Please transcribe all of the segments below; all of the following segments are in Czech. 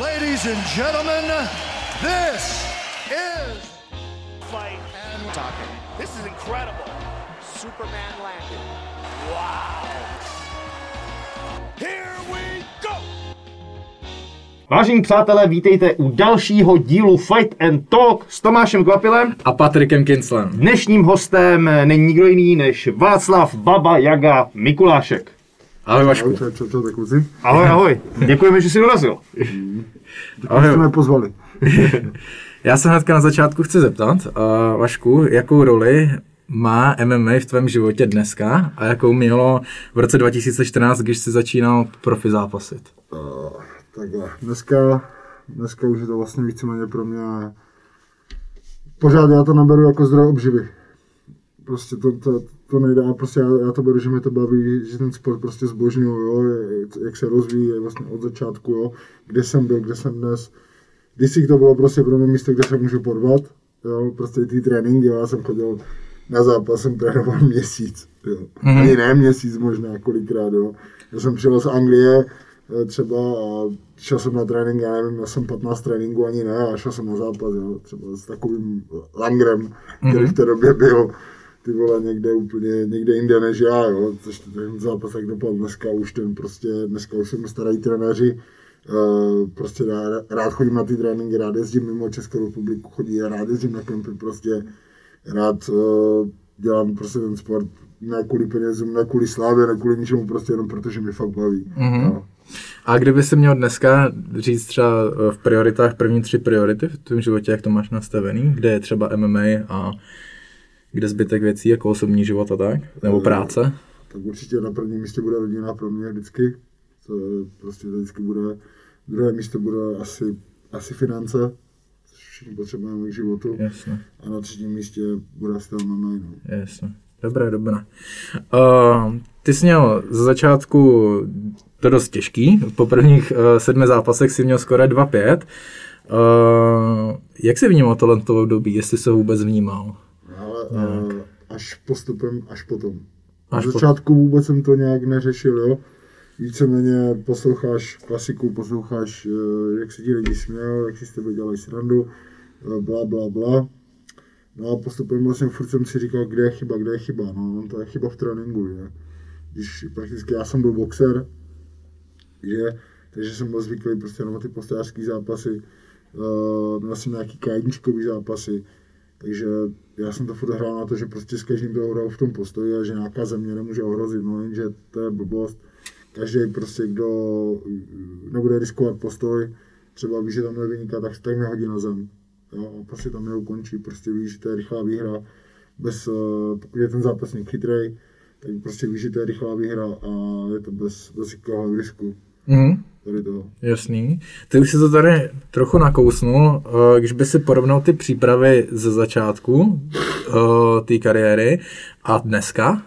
Ladies and gentlemen, this is fight and talking. This is incredible. Superman landed. Wow. Here we go. Vážení přátelé, vítejte u dalšího dílu Fight and Talk s Tomášem Kvapilem. a Patrikem Kinslem. Dnešním hostem není nikdo jiný než Václav Baba Jaga Mikulášek. Ahoj Vašku. Čau, čau, čau, tak kluci. Ahoj, ahoj. Děkujeme, že jsi dorazil. Ahoj. Jste mě pozvali. Já se hnedka na začátku chci zeptat, uh, Vašku, jakou roli má MMA v tvém životě dneska a jakou mělo v roce 2014, když jsi začínal profi zápasit? Uh, takhle, dneska, dneska už je to vlastně víceméně pro mě, pořád já to naberu jako zdroj obživy. Prostě to, to, to nejde, a prostě já, já to beru, že mě to baví, že ten sport prostě zbožňuju, jo, jak se rozvíjí vlastně od začátku, jo, kde jsem byl, kde jsem dnes. Když to bylo prostě pro mě místo, kde se můžu porvat, jo, prostě ty tréninky, jo, já jsem chodil na zápas, jsem trénoval měsíc, jo. Mm-hmm. Ani ne měsíc možná, kolikrát, jo. Já jsem přijel z Anglie, eh, třeba a šel jsem na trénink, já nevím, já jsem 15 tréninků ani ne, a šel jsem na zápas, jo, třeba s takovým Langrem, který mm-hmm. v té době byl ty vole někde úplně, někde jinde než já, jo, což ten zápas tak dopadl dneska už ten prostě, dneska už jsem starý trenéři, Uh, prostě rád, rád chodím na ty tréninky, rád jezdím mimo Českou republiku, chodí, rád jezdím na kempy, prostě rád uh, dělám prostě ten sport ne kvůli penězům, ne kvůli slávě, ne kvůli ničemu, prostě jenom protože mě fakt baví. Mm-hmm. No. A kdyby si měl dneska říct třeba v prioritách první tři priority v tvém životě, jak to máš nastavený, kde je třeba MMA a kde zbytek věcí, jako osobní život a tak, nebo práce? Tak určitě na prvním místě bude rodina pro mě vždycky, to prostě vždycky bude, druhé místo bude asi, asi finance, což všichni potřebujeme k životu. Jasně. A na třetím místě bude asi tam MMA. No. Jasně. Dobré, dobré. Uh, ty jsi měl ze začátku to dost těžký. Po prvních uh, sedmi zápasech si měl skoro 2-5. Uh, jak jsi vnímal tohle období, jestli se vůbec vnímal? Ale uh, až postupem, až potom. Až Na začátku po... vůbec jsem to nějak neřešil, jo. Víceméně posloucháš klasiku, posloucháš, uh, jak se ti lidi směl, jak si s tebe dělají srandu, uh, bla, bla, bla. No a postupem vlastně furt jsem si říkal, kde je chyba, kde je chyba. No, to je chyba v tréninku, že? Když prakticky já jsem byl boxer, že? Takže jsem byl zvyklý prostě na ty postářské zápasy, uh, měl jsem nějaký kajničkový zápasy, takže já jsem to furt hrál na to, že prostě s každým to hrál v tom postoji a že nějaká země nemůže ohrozit, no jenže to je blbost. Každý prostě, kdo nebude riskovat postoj, třeba ví, že tam nevyniká, tak, tak mě hodí na zem. Jo, a prostě tam neukončí, prostě ví, že to je rychlá výhra, bez, pokud je ten zápasník chytrý, tak prostě ví, že to je rychlá výhra a je to bez, bez jakého risku. Mm-hmm. Tady toho. Jasný. Ty už si to tady trochu nakousnul, když by si porovnal ty přípravy ze začátku té kariéry a dneska?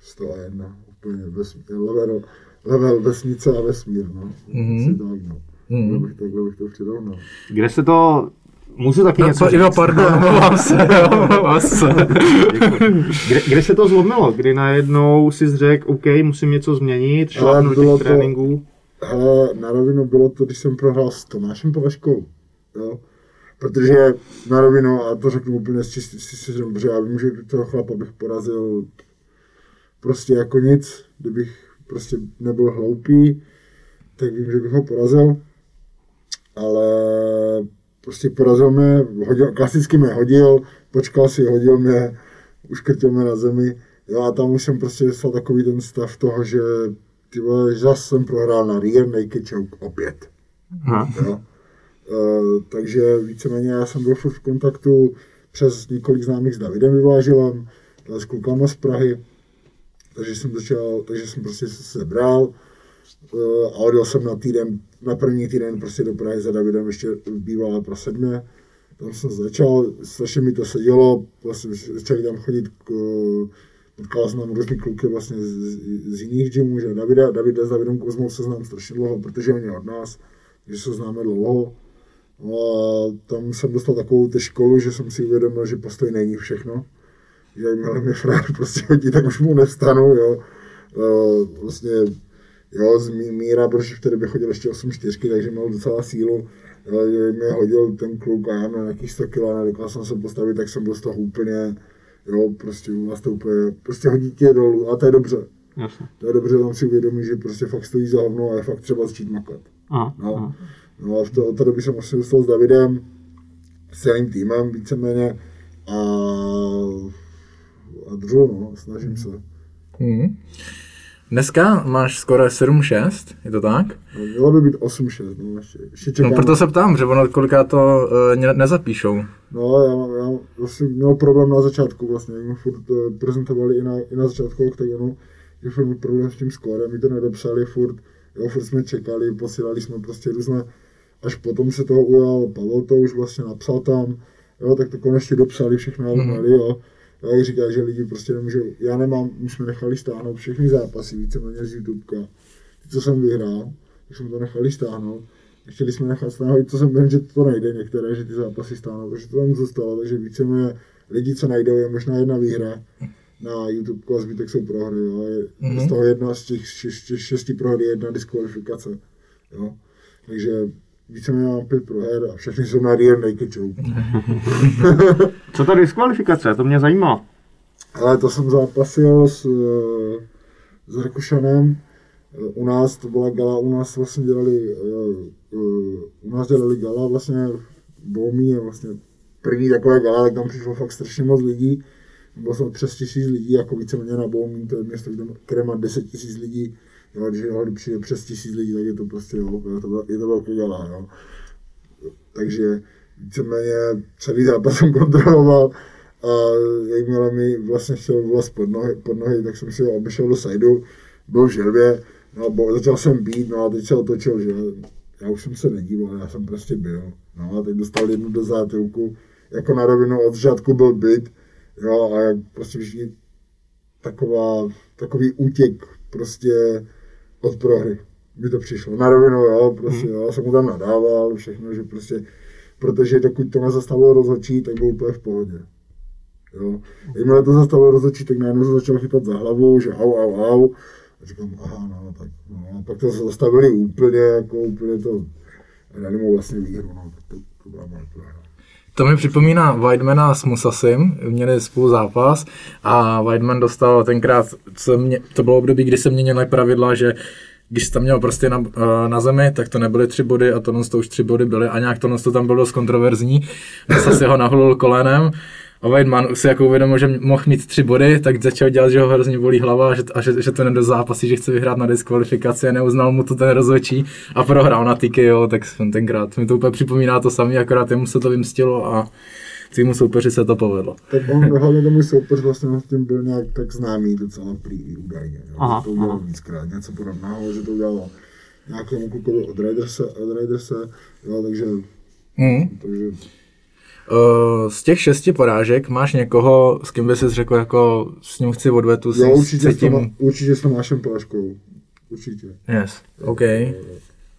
101, úplně vesmír, level, level vesnice a vesmír, no. Mm-hmm. Tak, no. Mm-hmm. Bych, takhle bych to přirovnal. Kde se to Můžu taky no, něco říct? Jo, pardon, omlouvám se, omlouvám se. kde, kde se to zlomilo? Kdy najednou si řekl, OK, musím něco změnit, šlápnu do těch tréninků? Hele, na rovinu bylo to, když jsem prohrál s Tomášem Palaškou. Jo? Protože na rovinu, a to řeknu úplně s čistým protože já vím, že toho chlapa bych porazil prostě jako nic, kdybych prostě nebyl hloupý, tak vím, že bych ho porazil. Ale prostě porazil mě, hodil, klasicky mě hodil, počkal si, hodil mě, uškrtil mě na zemi. Jo, a tam už jsem prostě dostal takový ten stav toho, že ty vole, zase jsem prohrál na rear naked choke opět. Jo. Uh, takže víceméně já jsem byl furt v kontaktu přes několik známých s Davidem Vyvážilem, s klukama z Prahy, takže jsem začal, takže jsem prostě se sebral uh, a odjel jsem na týden na první týden prostě do Prahy za Davidem ještě bývala pro sedmě. Tam jsem začal, strašně mi to sedělo, vlastně začali tam chodit k, potkal tam různý kluky vlastně z, z jiných gymů, že Davida, Davida s Davidem Kozmou se znám strašně dlouho, protože oni od nás, že se známe dlouho. No a tam jsem dostal takovou té školu, že jsem si uvědomil, že postoj není všechno. Že jakmile mi frér prostě hodí, tak už mu nevstanu, jo. Vlastně Jo, z Mí- Míra, protože v té době chodil ještě 8 čtyřky, takže měl docela sílu. Jo, že mě hodil ten kluk a já měl nějakých 100 kg, nedokázal jsem se postavit, tak jsem byl z toho úplně, jo, prostě u vás to úplně, prostě hodí tě dolů a to je dobře. Jasně. To je dobře, tam si uvědomí, že prostě fakt stojí za hovno a je fakt třeba začít makat. Aha, No, aha. no a v to, od té doby jsem vlastně dostal s Davidem, s celým týmem víceméně a, a držu, no, snažím se. Hmm. Dneska máš skoro 7-6, je to tak? No, mělo by být 8-6, no ještě, ještě. No proto se ptám, že ono kolikrát to uh, nezapíšou. No, já, mám- já mám vlastně měl problém na začátku vlastně, jak furt eh, prezentovali i na, i na začátku oktagonu, že furt měl problém s tím skórem, mi to nedopsali furt, jo, furt jsme čekali, posílali jsme prostě různé, až potom se toho ujal Pavel, to už vlastně napsal tam, jo, tak to konečně dopsali všechno, mm-hmm. jo, jak říká, že lidi prostě nemůžou, já nemám, my jsme nechali stáhnout všechny zápasy, víceméně z YouTubeka, ty, co jsem vyhrál, tak jsme to nechali stáhnout, chtěli jsme nechat stáhnout, to jsem vím, že to nejde některé, že ty zápasy stáhnou, takže to tam zůstalo, takže víceméně lidi, co najdou, je možná jedna výhra na YouTube a zbytek jsou prohry, jo. Je, mm-hmm. z toho jedna z těch šest, šest, šesti prohry je jedna diskvalifikace, jo. Takže víceméně mám pět proher a všechny jsou na Real Naked Show. Co ta diskvalifikace? To mě zajímá. Ale to jsem zápasil s, eh, s Rakušanem. Eh, U nás to byla gala, u nás vlastně dělali, eh, u nás dělali gala vlastně v Bohumí je vlastně první takové gala, tak tam přišlo fakt strašně moc lidí. Bylo tam přes tisíc lidí, jako víceméně na Bohumí, to je město, kde, které má 10 tisíc lidí. Jo, když jo, když přijde přes tisíc lidí, tak je to prostě, jo, je to, je to velké gala, jo. Takže víceméně celý zápas jsem kontroloval a jakmile mi vlastně chtěl vlez pod nohy, pod nohy, tak jsem si obešel do sajdu, byl v želvě, no bo, začal jsem být, no a teď se otočil, že já už jsem se nedíval, já jsem prostě byl, no a teď dostal jednu do zátilku, jako na rovinu od začátku byl byt, jo, a jak prostě vždy taková, takový útěk prostě od prohry mi to přišlo. Na rovinu, jo, prostě, jo, já jsem mu tam nadával, všechno, že prostě, protože dokud to nezastavilo rozhodčí, tak byl úplně v pohodě. Jo. Jakmile to zastavilo rozhodčí, tak najednou se začal chytat za hlavu, že au, au, au. A říkám, aha, no, tak, no, a pak to zastavili úplně, jako úplně to, a dali mu vlastně výhru, no, tak to, to byla moje prohra. To mi připomíná Weidmana s Musasim, měli spolu zápas a Weidman dostal tenkrát, co mě, to bylo období, kdy se měnily pravidla, že když tam měl prostě na, eh, na zemi, tak to nebyly tři body a tohle to už tři body byly a nějak tohle to tam bylo dost kontroverzní. Musasi ho naholil kolenem a Weidman si jako uvědomil, že mohl mít tři body, tak začal dělat, že ho hrozně bolí hlava a že, a že, že to nedo zápasí, že chce vyhrát na diskvalifikaci a neuznal mu to ten rozhodčí a prohrál na TKO, tak jsem tenkrát mi to úplně připomíná to samé, akorát jemu se to vymstilo a svýmu soupeři se to povedlo. Tak on hlavně ten můj soupeř vlastně s tím byl nějak tak známý docela prý údajně. Jo? Aha, to udělal aha. víckrát, něco podobného, že to udělal nějakému klukovi od Raiderse, od Raiderse jo, takže, Mm. takže Uh, z těch šesti porážek máš někoho, s kým by si řekl, jako s ním chci odvetu, s jo, určitě, s cítím... Toma, určitě s Tomášem Palaškou. Určitě. Yes, OK.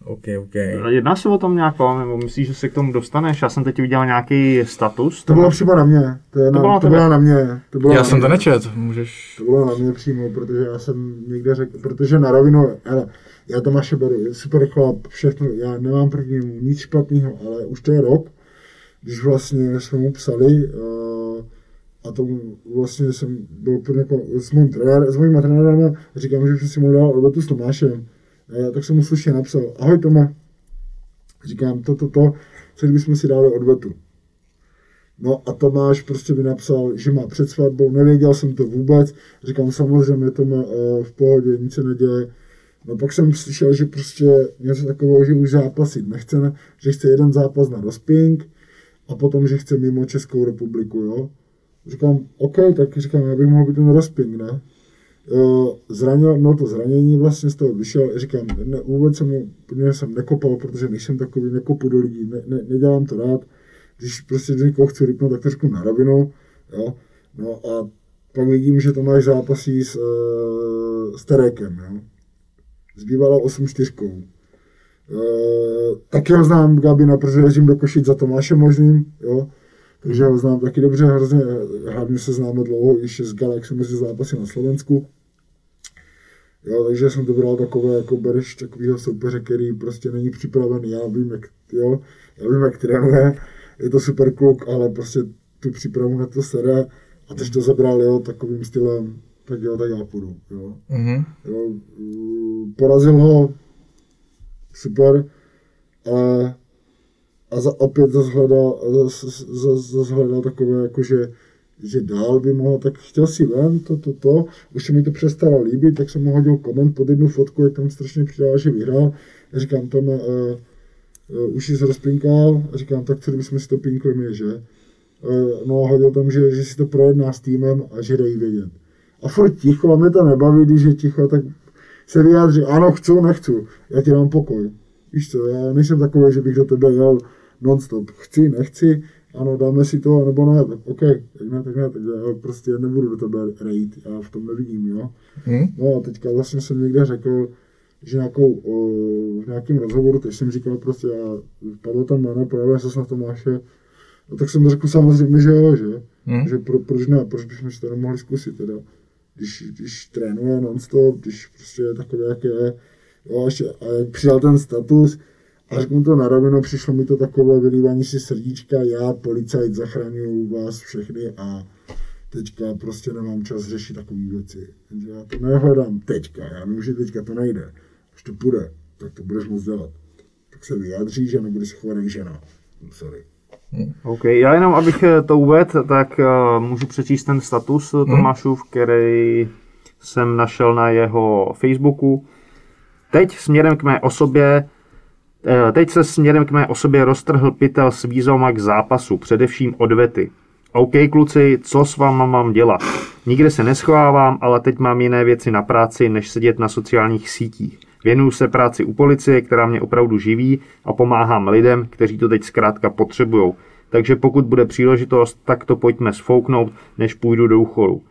OK, OK. Jedná se o tom nějako, nebo myslíš, že se k tomu dostaneš? Já jsem teď udělal nějaký status. To bylo přímo na mě. To, je na, bylo na to bylo na mě. To bylo Já na jsem mě. to nečet, můžeš... To bylo na mě přímo, protože já jsem někde řekl, protože na rovinu, ale já Tomáše beru, je super chlap, všechno, já nemám proti němu nic špatného, ale už to je rok, když vlastně jsme mu psali, uh, a to vlastně jsem byl úplně jako s mým trenér, s mojím trenérem a říkám, že jsem si mu dal odvetu s Tomášem. Uh, tak jsem mu slušně napsal, ahoj Tome, říkám, to, to, to, co kdybychom si dali odvetu. No a Tomáš prostě mi napsal, že má před svatbou, nevěděl jsem to vůbec, říkám samozřejmě to má uh, v pohodě, nic se neděje. No pak jsem slyšel, že prostě něco takového, že už zápasit nechce, že chce jeden zápas na dospěnk a potom, že chce mimo Českou republiku, jo. Říkám, OK, tak říkám, já bych mohl být ten rozping, ne? E, zranil, no to zranění vlastně z toho vyšel, říkám, ne, vůbec jsem, mu, jsem nekopal, protože nejsem takový, nekopu do lidí, ne, ne, nedělám to rád, když prostě do někoho chci rypnout, tak trošku na rovinu, jo. No a pak vidím, že to máš zápasí s, e, s Terekem, jo. S bývalou 8-4 taky ho znám Gabina, protože jezdím do Košic za Tomášem možným, jo, takže ho znám taky dobře, hrozně, hlavně se známe dlouho, ještě s Galaxy mezi zápasy na Slovensku. Jo, takže jsem to bral takové, jako bereš takovýho soupeře, který prostě není připravený. Já vím, jak, jo, já vím, jak trénuje, je to super kluk, ale prostě tu přípravu na to sere a teď to zabral, jo, takovým stylem, tak jo, tak já půjdu, jo. Mhm. jo mm, porazil ho, super, ale a za, opět zase hledal, takové, jako že, dál by mohl, tak chtěl si ven, to, to, to, už se mi to přestalo líbit, tak jsem mu hodil koment pod jednu fotku, jak tam strašně přidal, že vyhrál. Já říkám, tam uh, uh, už jsi rozpinkal, a říkám, tak co kdybychom si to pinkli my, že? Uh, no a hodil tam, že, že si to projedná s týmem a že dají vědět. A furt ticho, a mě to nebaví, když je ticho, tak se vyjádří, ano, chci, nechci, já ti dám pokoj. Víš co, já nejsem takový, že bych do tebe jel non-stop. Chci, nechci, ano, dáme si to, nebo ne, tak OK, tak ne, tak ne, tak já prostě nebudu do tebe rejt, já v tom nevidím, jo. Hmm? No a teďka vlastně jsem někde řekl, že nějakou, o, v nějakém rozhovoru, teď jsem říkal prostě, já, padlo tam jméno, projevil se na Tomáše, no tak jsem řekl samozřejmě, že jo, že, Hmm. že pro, proč ne, proč bychom si to nemohli zkusit teda, když, když trénuje non-stop, když prostě je takový, jak je, jo, a ještě, a jak přidal ten status, a řeknu to na rovinu, přišlo mi to takové vylívání si srdíčka, já, policajt, zachraňuju vás všechny a teďka prostě nemám čas řešit takové věci. Takže já to nehledám teďka, já vím, že teďka to nejde. Až to půjde, tak to budeš moc dělat. Tak se vyjádří, že nebude se chovat jak žena. Sorry. OK, já jenom abych eh, to uvedl, tak uh, můžu přečíst ten status hmm. Tomášův, který jsem našel na jeho Facebooku. Teď směrem k mé osobě Teď se směrem k mé osobě roztrhl pytel s výzvama k zápasu, především odvety. OK, kluci, co s váma mám dělat? Nikde se neschovávám, ale teď mám jiné věci na práci, než sedět na sociálních sítích. Věnuju se práci u policie, která mě opravdu živí a pomáhám lidem, kteří to teď zkrátka potřebují. Takže pokud bude příležitost, tak to pojďme sfouknout, než půjdu do úchodu.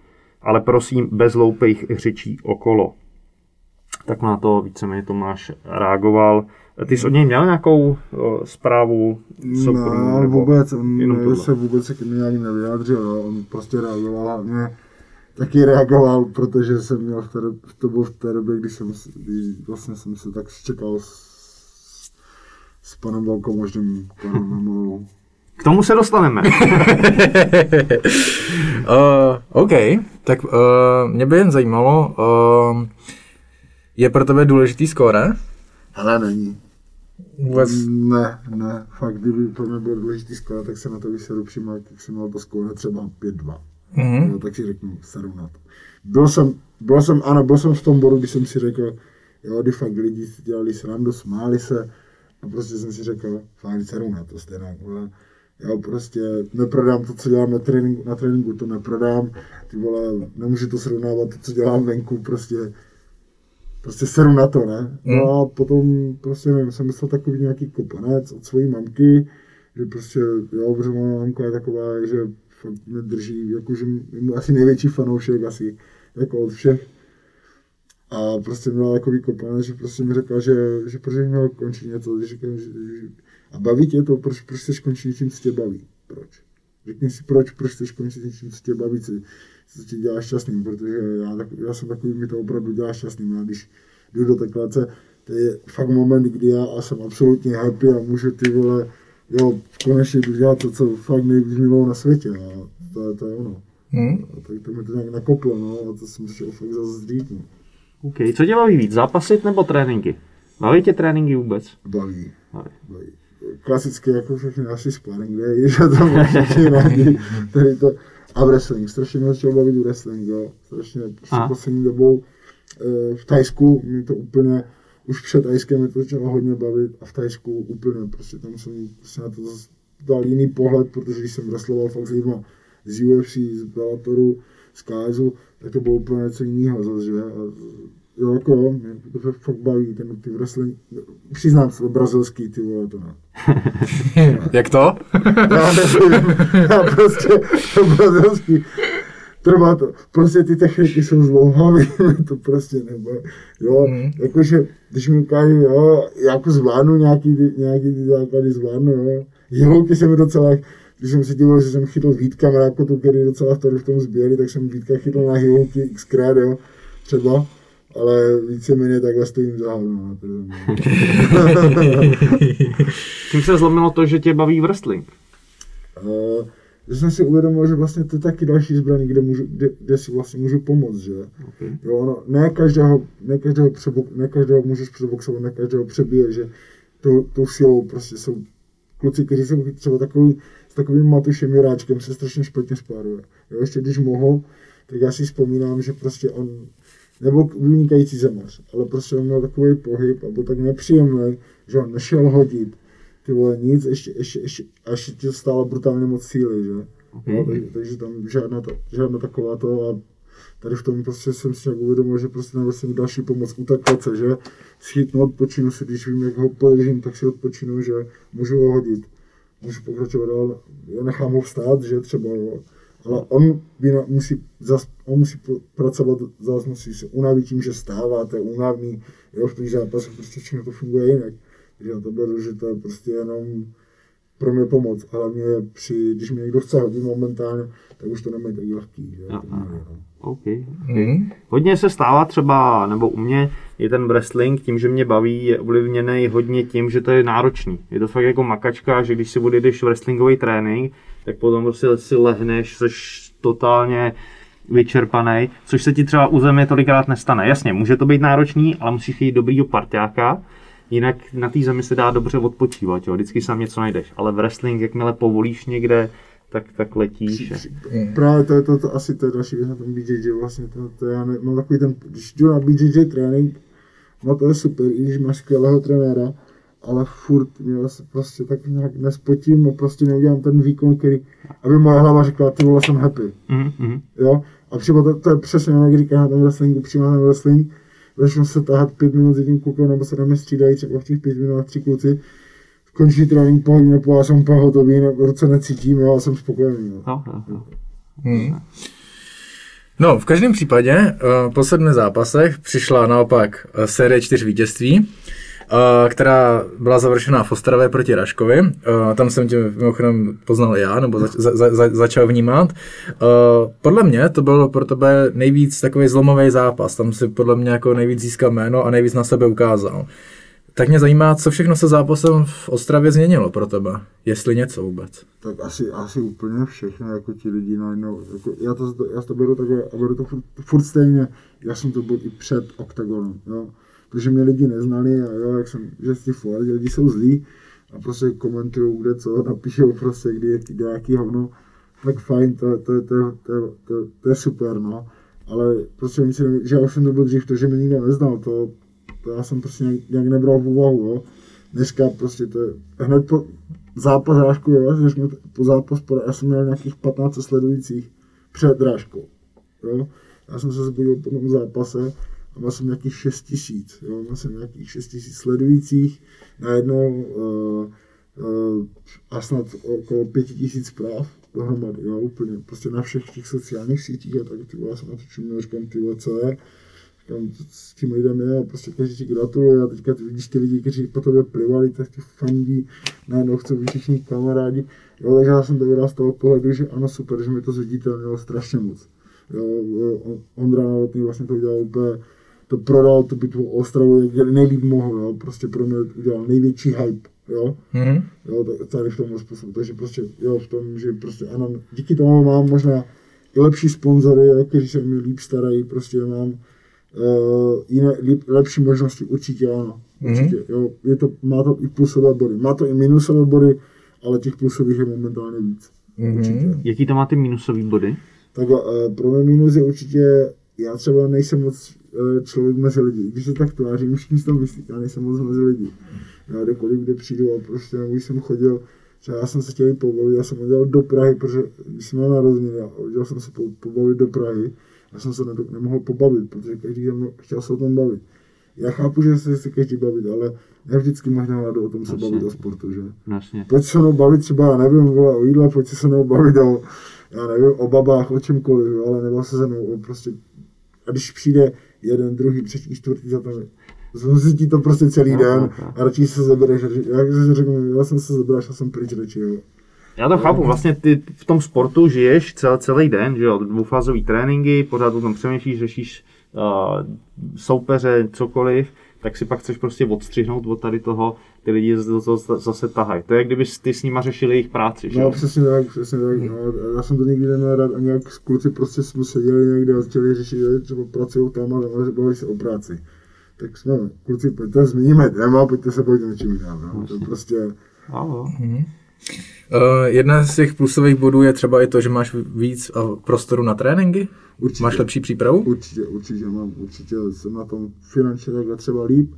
Ale prosím, bez loupých řečí okolo. Tak na to víceméně Tomáš reagoval. Ty jsi od něj měl nějakou o, zprávu? soukromou, Ne, nebo vůbec, jenom se vůbec se k mě ani nevyjádřil, on prostě reagoval mě taky reagoval, protože jsem měl v té, době- to bylo v té době, kdy jsem, kdy vlastně jsem se tak čekal s, s panem velkomožným, panem Memolou. K tomu se dostaneme. Uh, OK, tak uh, mě by jen zajímalo, uh, je pro tebe důležitý skóre? Ale není. Vůbec. Ne, ne, fakt, kdyby pro mě byl důležitý skóre, tak se na to vysedu přímo, jak jsem měl to skóre třeba 5-2. Mhm. Jo, tak si řeknu, seru na to. Byl jsem, byl jsem, ano, byl jsem v tom bodu, kdy jsem si řekl, jo, kdy fakt lidi si dělali srandu, smáli se a prostě jsem si řekl, fakt seru na to stejně, vole. Jo, prostě neprodám to, co dělám na tréninku, na tréninku to neprodám, ty vole, nemůžu to srovnávat, to, co dělám venku, prostě, prostě seru na to, ne? No a potom, prostě nevím, jsem myslel takový nějaký kopanec od své mamky, že prostě, jo, protože moje mamka je taková, že fakt mě drží, jakože mu asi největší fanoušek, asi jako od všech. A prostě měla takový kopanec, že prostě mi řekla, že, že proč bych měl končit něco, že říkám, že, že, a baví tě to, proč, proč chceš končit něčím, co tě baví, proč? Řekni si, proč, proč chceš končit něčím, co tě baví, co, co tě dělá šťastným, protože já, tak, já jsem takový, mi to opravdu dělá šťastným, já když jdu do té klece, to je fakt moment, kdy já jsem absolutně happy a můžu ty vole, jo, konečně jdu dělat to, co fakt nejvíc miluju na světě a to, to je ono. Hmm. A tak to mi to nějak nakoplo, no, a to jsem šel fakt zase dřív, no. OK, co tě baví víc, zápasit nebo tréninky? Baví tě tréninky vůbec? Baví. Baví. baví. Klasicky jako všechny asi sparring day, že to má všichni rádi, tady to. A wrestling, strašně mě začal bavit wrestling, jo. Strašně poslední dobou eh, v Tajsku mi to úplně, už před Tajskem mi to začalo hodně bavit a v Tajsku úplně, prostě tam jsem prostě na to zase dal jiný pohled, protože když jsem wrestloval fakt s lidma z UFC, z Bellatoru, z KSu, tak to bylo úplně něco jiného zase, že? A, jo, jako jo, mě to fakt- fakt baví, ten ty wrestling, přiznám se, brazilský, ty vole, to ne. Jak to? Já nevím, já prostě to brazilský, trvá to, prostě ty techniky jsou zlouhavé, to prostě nebo, jo, Mhm. jakože, když mi ukážu, jo, jako zvládnu nějaký, nějaký ty základy, zvládnu, jo, jilouky se mi docela, když jsem si díval, že jsem chytl Vítka Mrákotu, který docela v tom, v tom sběli, tak jsem Vítka chytl na hilouky xkrát, jo, třeba, ale víceméně takhle stojím za hovno. Čím se zlomilo to, že tě baví wrestling? Uh, že jsem si uvědomil, že vlastně to je taky další zbraní, kde, můžu, kde, kde si vlastně můžu pomoct, že? Okay. Jo, ono, ne každého, ne každého, přebok, ne každého můžeš přeboxovat, ne každého přebije, že tou, tou silou prostě jsou kluci, kteří jsou třeba takový, s takovým Matušem Juráčkem se strašně špatně spáruje. Jo, ještě když mohl, tak já si vzpomínám, že prostě on nebyl vynikající zemař, ale prostě on měl takový pohyb a byl tak nepříjemný, že on nešel hodit, ty vole, nic, ještě, ještě, ještě, ještě ti stálo brutálně moc síly, že? Okay. No, takže, takže tam žádná, ta, žádná taková to a tady v tom prostě jsem si nějak uvědomil, že prostě nebo jsem další pomoc utaklat se, že schytnu, odpočinu si, když vím, jak ho podržím, tak si odpočinu, že můžu ho hodit, můžu pokračovat dál, já nechám ho vstát, že třeba, jo. ale on by na, musí, zas, on musí pr- pracovat, zase musí se unavit tím, že stává, to je únavný, jo, v těch zápasech prostě všechno to funguje jinak, takže já to beru, že to je prostě jenom pro mě pomoc, ale mě při, když mě někdo chce hodit momentálně, tak už to nemá tak lehký, že? Jo. mě, no. OK. Hmm. Hodně se stává třeba, nebo u mě je ten wrestling tím, že mě baví, je ovlivněný hodně tím, že to je náročný. Je to fakt jako makačka, že když si odjedeš wrestlingový trénink, tak potom prostě si lehneš, jsi totálně vyčerpaný, což se ti třeba u země tolikrát nestane. Jasně, může to být náročný, ale musíš jít dobrýho parťáka, jinak na té zemi se dá dobře odpočívat, jo. vždycky sám něco najdeš. Ale wrestling, jakmile povolíš někde, tak, tak letíš. a- Právě to je to, to, asi to je další věc na tom BJJ, vlastně to, to já ne, mám takový ten, když jdu na BJJ trénink, no to je super, i když máš skvělého trenéra, ale furt mě se prostě tak nějak nespotím a prostě neudělám ten výkon, který, aby moje hlava řekla, ty vole, jsem happy, Mhm, mhm. jo, a přímo to, to je přesně, jak říká na tom wrestlingu, přímo na ten wrestling, začnu se tahat pět minut s jedním klukem, nebo se jdeme střídají třeba v těch pět minutách tři kluci, končí trénink po hodině, po já jsem úplně hotový, ne, ruce necítím, jo, a jsem spokojený, jo. No, no, no. Hmm. No, v každém případě uh, po sedmi zápasech přišla naopak uh, série čtyř vítězství, která byla završená v Ostravě proti Raškovi. Uh, tam jsem tě mimochodem poznal já, nebo zač, za, za, za, začal vnímat. Uh, podle mě to byl pro tebe nejvíc takový zlomový zápas. Tam si podle mě jako nejvíc získal jméno a nejvíc na sebe ukázal. Tak mě zajímá, co všechno se zápasem v Ostravě změnilo pro tebe, jestli něco vůbec. Tak asi, asi úplně všechno, jako ti lidi najednou, jako já, to, já to beru takhle a beru to furt, furt stejně, já jsem to byl i před OKTAGONem, jo, protože mě lidi neznali a jo, jak jsem, že fora, že lidi jsou zlí a prostě komentují kde co, napíšou prostě kdy, kdy jaký hovno, tak fajn, to, to, to, to, to, to, je super, no, ale prostě si, neví- že já už jsem to byl dřív, to, že mě nikdo neznal, to, to já jsem prostě nějak, nějak nebral v úvahu, jo. Dneska prostě to je hned po zápas Rášku, jo, že jsme po zápas, já jsem měl nějakých 15 sledujících před Ráškou, jo. Já jsem se zbudil po tom zápase a měl jsem nějakých 6 tisíc, jo, měl jsem nějakých 6 tisíc sledujících, najednou uh, uh, a snad okolo 5 tisíc zpráv dohromady, jo, úplně, prostě na všech těch sociálních sítích a tak, ty vole, já jsem na to čumil, říkám, ty vole, co je, říkám, s tím lidem je, a prostě každý ti gratuluje. A teďka ty vidíš ty lidi, kteří po tobě plivali, tak ty fandí, najednou chcou být všichni kamarádi, jo, takže já jsem to vydal z toho pohledu, že ano, super, že mi to zviditelnilo strašně moc. Jo, on- Ondra Novotný vlastně to udělal úplně, to prodal tu bitvu o Ostravu, jak nejlíp mohl, jo, prostě pro mě udělal největší hype, jo, Hmm. jo, tady v tomhle způsobu, takže prostě, jo, v tom, že prostě ano, díky tomu mám možná i lepší sponzory, jo, kteří se mě líp starají, prostě mám uh, jiné, líp, lepší možnosti, určitě ano, určitě, jo, je to, má to i plusové body, má to i minusové body, ale těch plusových je momentálně víc, určitě. Jaký to má ty minusové body? Takhle, uh, pro mě minus je určitě, já třeba nejsem moc člověk mezi lidi, když se tak tvářím, všichni si to myslí, já nejsem moc mezi lidi. Já kdekoliv, kde přijdu a prostě, nebo jsem chodil, třeba já jsem se chtěl pobavit, já jsem odjel do Prahy, protože když jsem měl narozeniny, a odjel jsem se po, pobavit do Prahy, já jsem se ne, nemohl pobavit, protože každý se mnou chtěl se o tom bavit. Já chápu, že se chce každý bavit, ale ne vždycky máš náladu o tom se Jasně. bavit o sportu, že? Jasně. Pojď se mnou bavit třeba, já nevím, vole, o jídle, pojď se mnou bavit o, já nevím, o babách, o čemkoliv, ale nebo se se mnou o prostě, a když přijde jeden, druhý, třetí, čtvrtý za to, zhuzí ti to prostě celý Jo, den jo. a radši se zabereš, jak se řeknu, já jsem se zabral, já jsem pryč radši, jo. Já to chápu, vlastně ty v tom sportu žiješ cel, celý den, že jo, dvoufázový tréninky, pořád o tom přemýšlíš, řešíš uh, soupeře, cokoliv, tak si pak chceš prostě odstřihnout od tady toho, ty lidi z- z- zase tahají. To je, kdyby ty s nima řešili jejich práci, že? No přesně tak, přesně tak. No, já jsem to nikdy neměl rád, ani jak kluci prostě jsme seděli někde a začali řešit, že třeba pracují tam a bavili se o práci. Tak jsme, kluci, pojďte, změníme téma, pojďte se bavit o něčem jiném. No. To je prostě, jo. Uh, jedna z těch plusových bodů je třeba i to, že máš víc uh, prostoru na tréninky? Určitě. Máš lepší přípravu? určitě, určitě mám, určitě jsem na tom finančně takhle třeba líp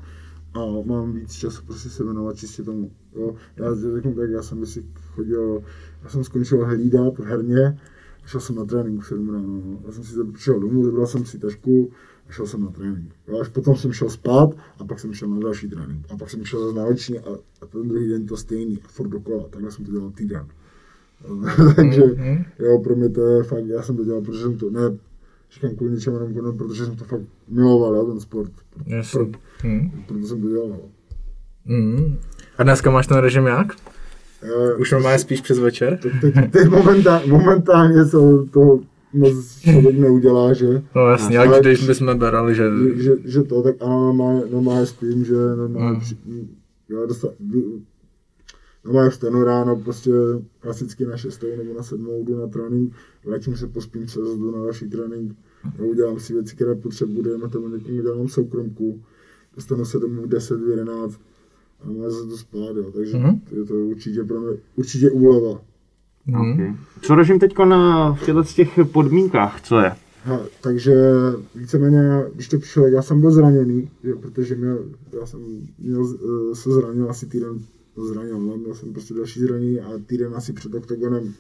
a mám víc času prostě se věnovat čistě tomu. Jo. Já řeknu tak, já jsem si chodil, já jsem skončil hlídat v herně, a šel jsem na trénink v 7 ráno. No. Já jsem si přišel domů, vybral jsem si tašku a šel jsem na trénink. Jo, až potom jsem šel spát a pak jsem šel na další trénink. A pak jsem šel zase na noční a, a ten druhý den to stejný, a furt dokola. Takhle jsem to dělal týden. Takže jo, pro mě to je fakt, já jsem to dělal, protože jsem to, ne, říkám kvůli něčemu jenom kvůli, protože jsem to fakt miloval, jo, ten sport. Jasně. Pro, Hmm. proto jsem to dělal. Hmm. A dneska máš ten režim jak? Eh, Už normálně spíš přes večer? Teď, teď momentálně, momentálně to, to moc člověk neudělá, že, No jasně, jak když bychom berali, že... že, že to, tak ano, normálně, normálně spím, že normálně, Mm. já dostat, normálně vstanu ráno, prostě klasicky na šestou nebo na sedmou jdu na trénink, vrátím se, pospím se, jdu na další trénink, já udělám si věci, které potřebuji, dejme tomu někomu dělám soukromku, dostanu se domů v 10, v 11 a mám se to spát, jo. takže Mhm. je to určitě pro mě, určitě úleva. Hmm. Okay. Co režim teď na v těchto těch podmínkách, co je? Ha, takže víceméně, když to přišlo, já jsem byl zraněný, že, protože měl, já jsem měl, uh, se zranil asi týden, no zranil, no, měl jsem prostě další zranění a týden asi před oktogonem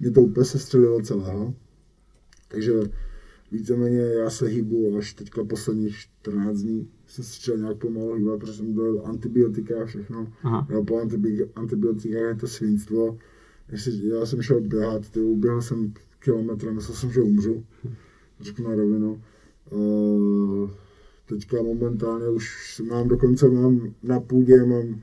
mě to úplně sestřelilo celého. Takže víceméně já se hýbu až teďka posledních 14 dní jsem se začal nějak pomalu hýbat, protože jsem dal antibiotika a všechno. Aha. Já po antibi- antibiotikách je to svinstvo. Já jsem šel běhat, ty, uběhl jsem kilometr, myslel jsem, že umřu. Řeknu na rovinu. Uh, teďka momentálně už mám dokonce mám na půdě, mám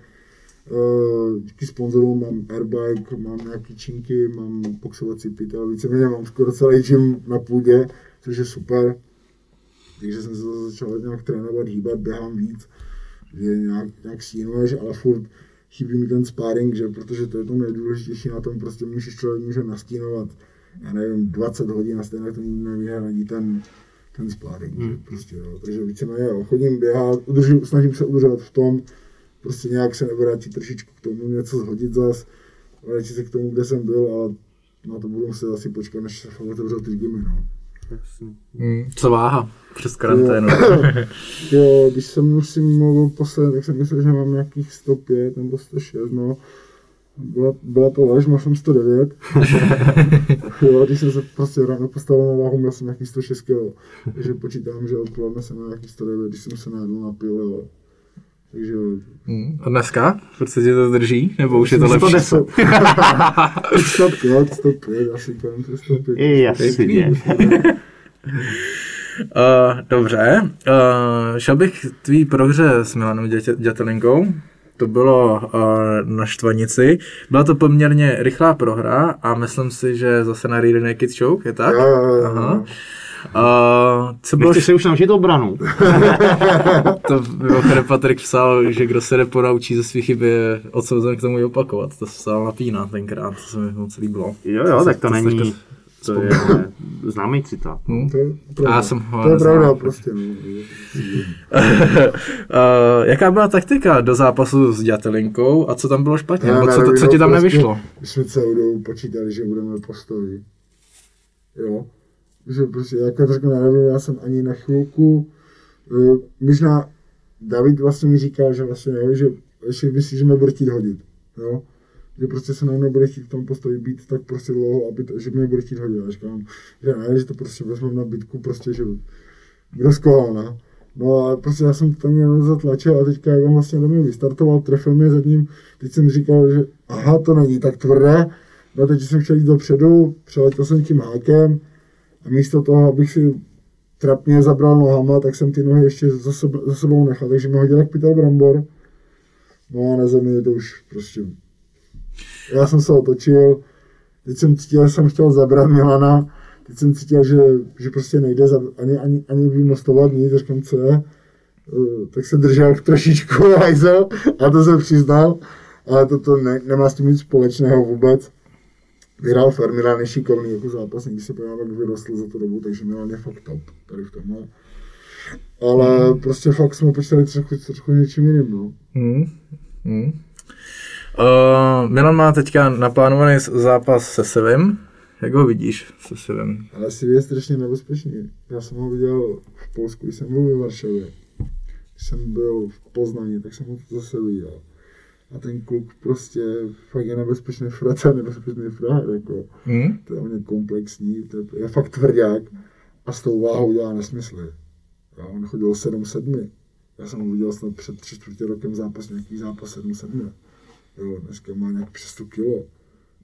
uh, díky sponzorům mám airbike, mám nějaký činky, mám boxovací pytel, víceméně mám skoro celý gym na půdě, což je super. Takže jsem se začal nějak trénovat, hýbat, běhám víc, že nějak, nějak stínuješ, ale furt chybí mi ten sparring, že protože to je to nejdůležitější na tom, prostě můžeš člověk může nastínovat, já nevím, 20 hodin a stejně to nevyhradí ten, ten sparring, že prostě, jo. takže víceméně jo, chodím běhat, udržu, snažím se udržovat v tom, prostě nějak se nevrátit trošičku k tomu, něco zhodit zas, vrátit se k tomu, kde jsem byl, ale na to budu muset asi počkat, než se fakt otevřou ty gymy, no. Hmm. Co váha přes karanténu? Jo, když jsem si mluvil posledně, tak jsem myslel, že mám nějakých 105 nebo 106, no. Byla, byla to lež, měl jsem 109. jo, když jsem se prostě ráno postavil na váhu, měl jsem nějakých 106 kg. Takže počítám, že odpoledne jsem měl nějakých 109, když jsem se najedl napil, jo. Takže... Hmm. A dneska? Prostě tě to drží? Nebo už je to lepší? 110. 105, 105, asi kolem těch 105. I jasně. Uh, dobře. Uh, šel bych tvý prohře s Milanem Dětelinkou. To bylo uh, na Štvanici. Byla to poměrně rychlá prohra a myslím si, že zase na Real Naked Show, je tak? Jo, jo, jo, jo. Aha. Uh, co bylo Nechci se už naučit obranu. to mimochodem Patrik psal, že kdo se neponaučí ze svých chyby je odsouzen k tomu opakovat. To se psal na Pína tenkrát, to se mi moc líbilo. Jo, jo, tak to to není, teďka to je známý citát. Hm? To je pravda, já jsem ho to je pravda prostě, uh, jaká byla taktika do zápasu s Dětelinkou a co tam bylo špatně? Já Nebo co, nevím, co ti tam prostě nevyšlo? My jsme celou dobu počítali, že budeme postoji. Jo. Že prostě, jak já řeknu, nevím, já jsem ani na chvilku, uh, možná David vlastně mi říkal, že vlastně, jo, že ještě myslí, že mě bude chtít hodit. Jo. Že prostě se nám nebude chtít v tom postoji být tak prostě dlouho, aby to, že mě bude chtít hodit. Já říkám, že ne, že to prostě vezmeme na bitku, prostě, že kdo z koho, ne? No a prostě já jsem tam měl zatlačil a teďka jak on vlastně do mě vystartoval, trefil mě zadním, teď jsem říkal, že aha, to není tak tvrdé, no teď jsem chtěl jít dopředu, přeletěl jsem tím hákem a místo toho, abych si trapně zabral nohama, tak jsem ty nohy ještě za, sebe, za sebou nechal, takže mi hodil jak pytel brambor. No a na zemi je to už prostě... Já jsem se otočil, teď jsem cítil, že jsem chtěl zabrat Milana, teď jsem cítil, že, že prostě nejde za, ani, ani, ani vymostovat nic, říkám, co je, tak se držel trošičku hajzel a to jsem přiznal, ale to, to ne, nemá s tím nic společného vůbec. Vyhrál fair, Milan je šikovný jako zápasník, když se podívám, jak vyrostl za tu dobu, takže Milan je fakt top tady v tomhle. Ale mm. prostě fakt jsme počítali trochu, trochu něčím jiným, no. Mm. Mm. Uh, Milan má teďka naplánovaný zápas se Sevim. Jak ho vidíš se Sevim? Ale Sev je strašně nebezpečný. Já jsem ho viděl v Polsku, když jsem byl ve Varšavě. Když jsem byl v Poznaní, tak jsem ho zase viděl. A ten kluk prostě fakt je nebezpečný frata, nebezpečný frajer, jako. Mm. To je hodně komplexní, to je, je fakt tvrdák a s tou váhou dělá nesmysly. Já, on chodil 7-7. Já jsem ho viděl snad před tři čtvrtě rokem zápas, nějaký zápas 7-7. Jo, dneska má nějak přes 100 kilo.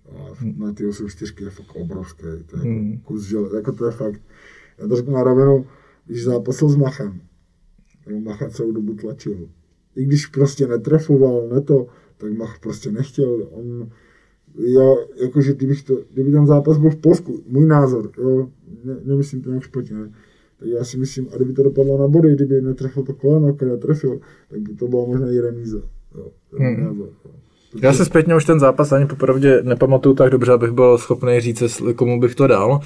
A na ty 8 čtyřky je fakt obrovský. To je jako kus žele, jako to je fakt. Já to řeknu na rovinu, když zápasil s Machem, Macha celou dobu tlačil. I když prostě netrefoval, ne to, tak Mach prostě nechtěl. On, já, jakože kdybych to, kdyby ten zápas byl v Polsku, můj názor, jo, ne, nemyslím to nějak špatně, ne, tak já si myslím, a kdyby to dopadlo na body, kdyby netrefil to koleno, které trefil, tak by to bylo možná i remíza. Jo, Hmm. názor. Jo. Já se zpětně už ten zápas ani popravdě nepamatuju tak dobře, abych byl schopný říct, komu bych to dal.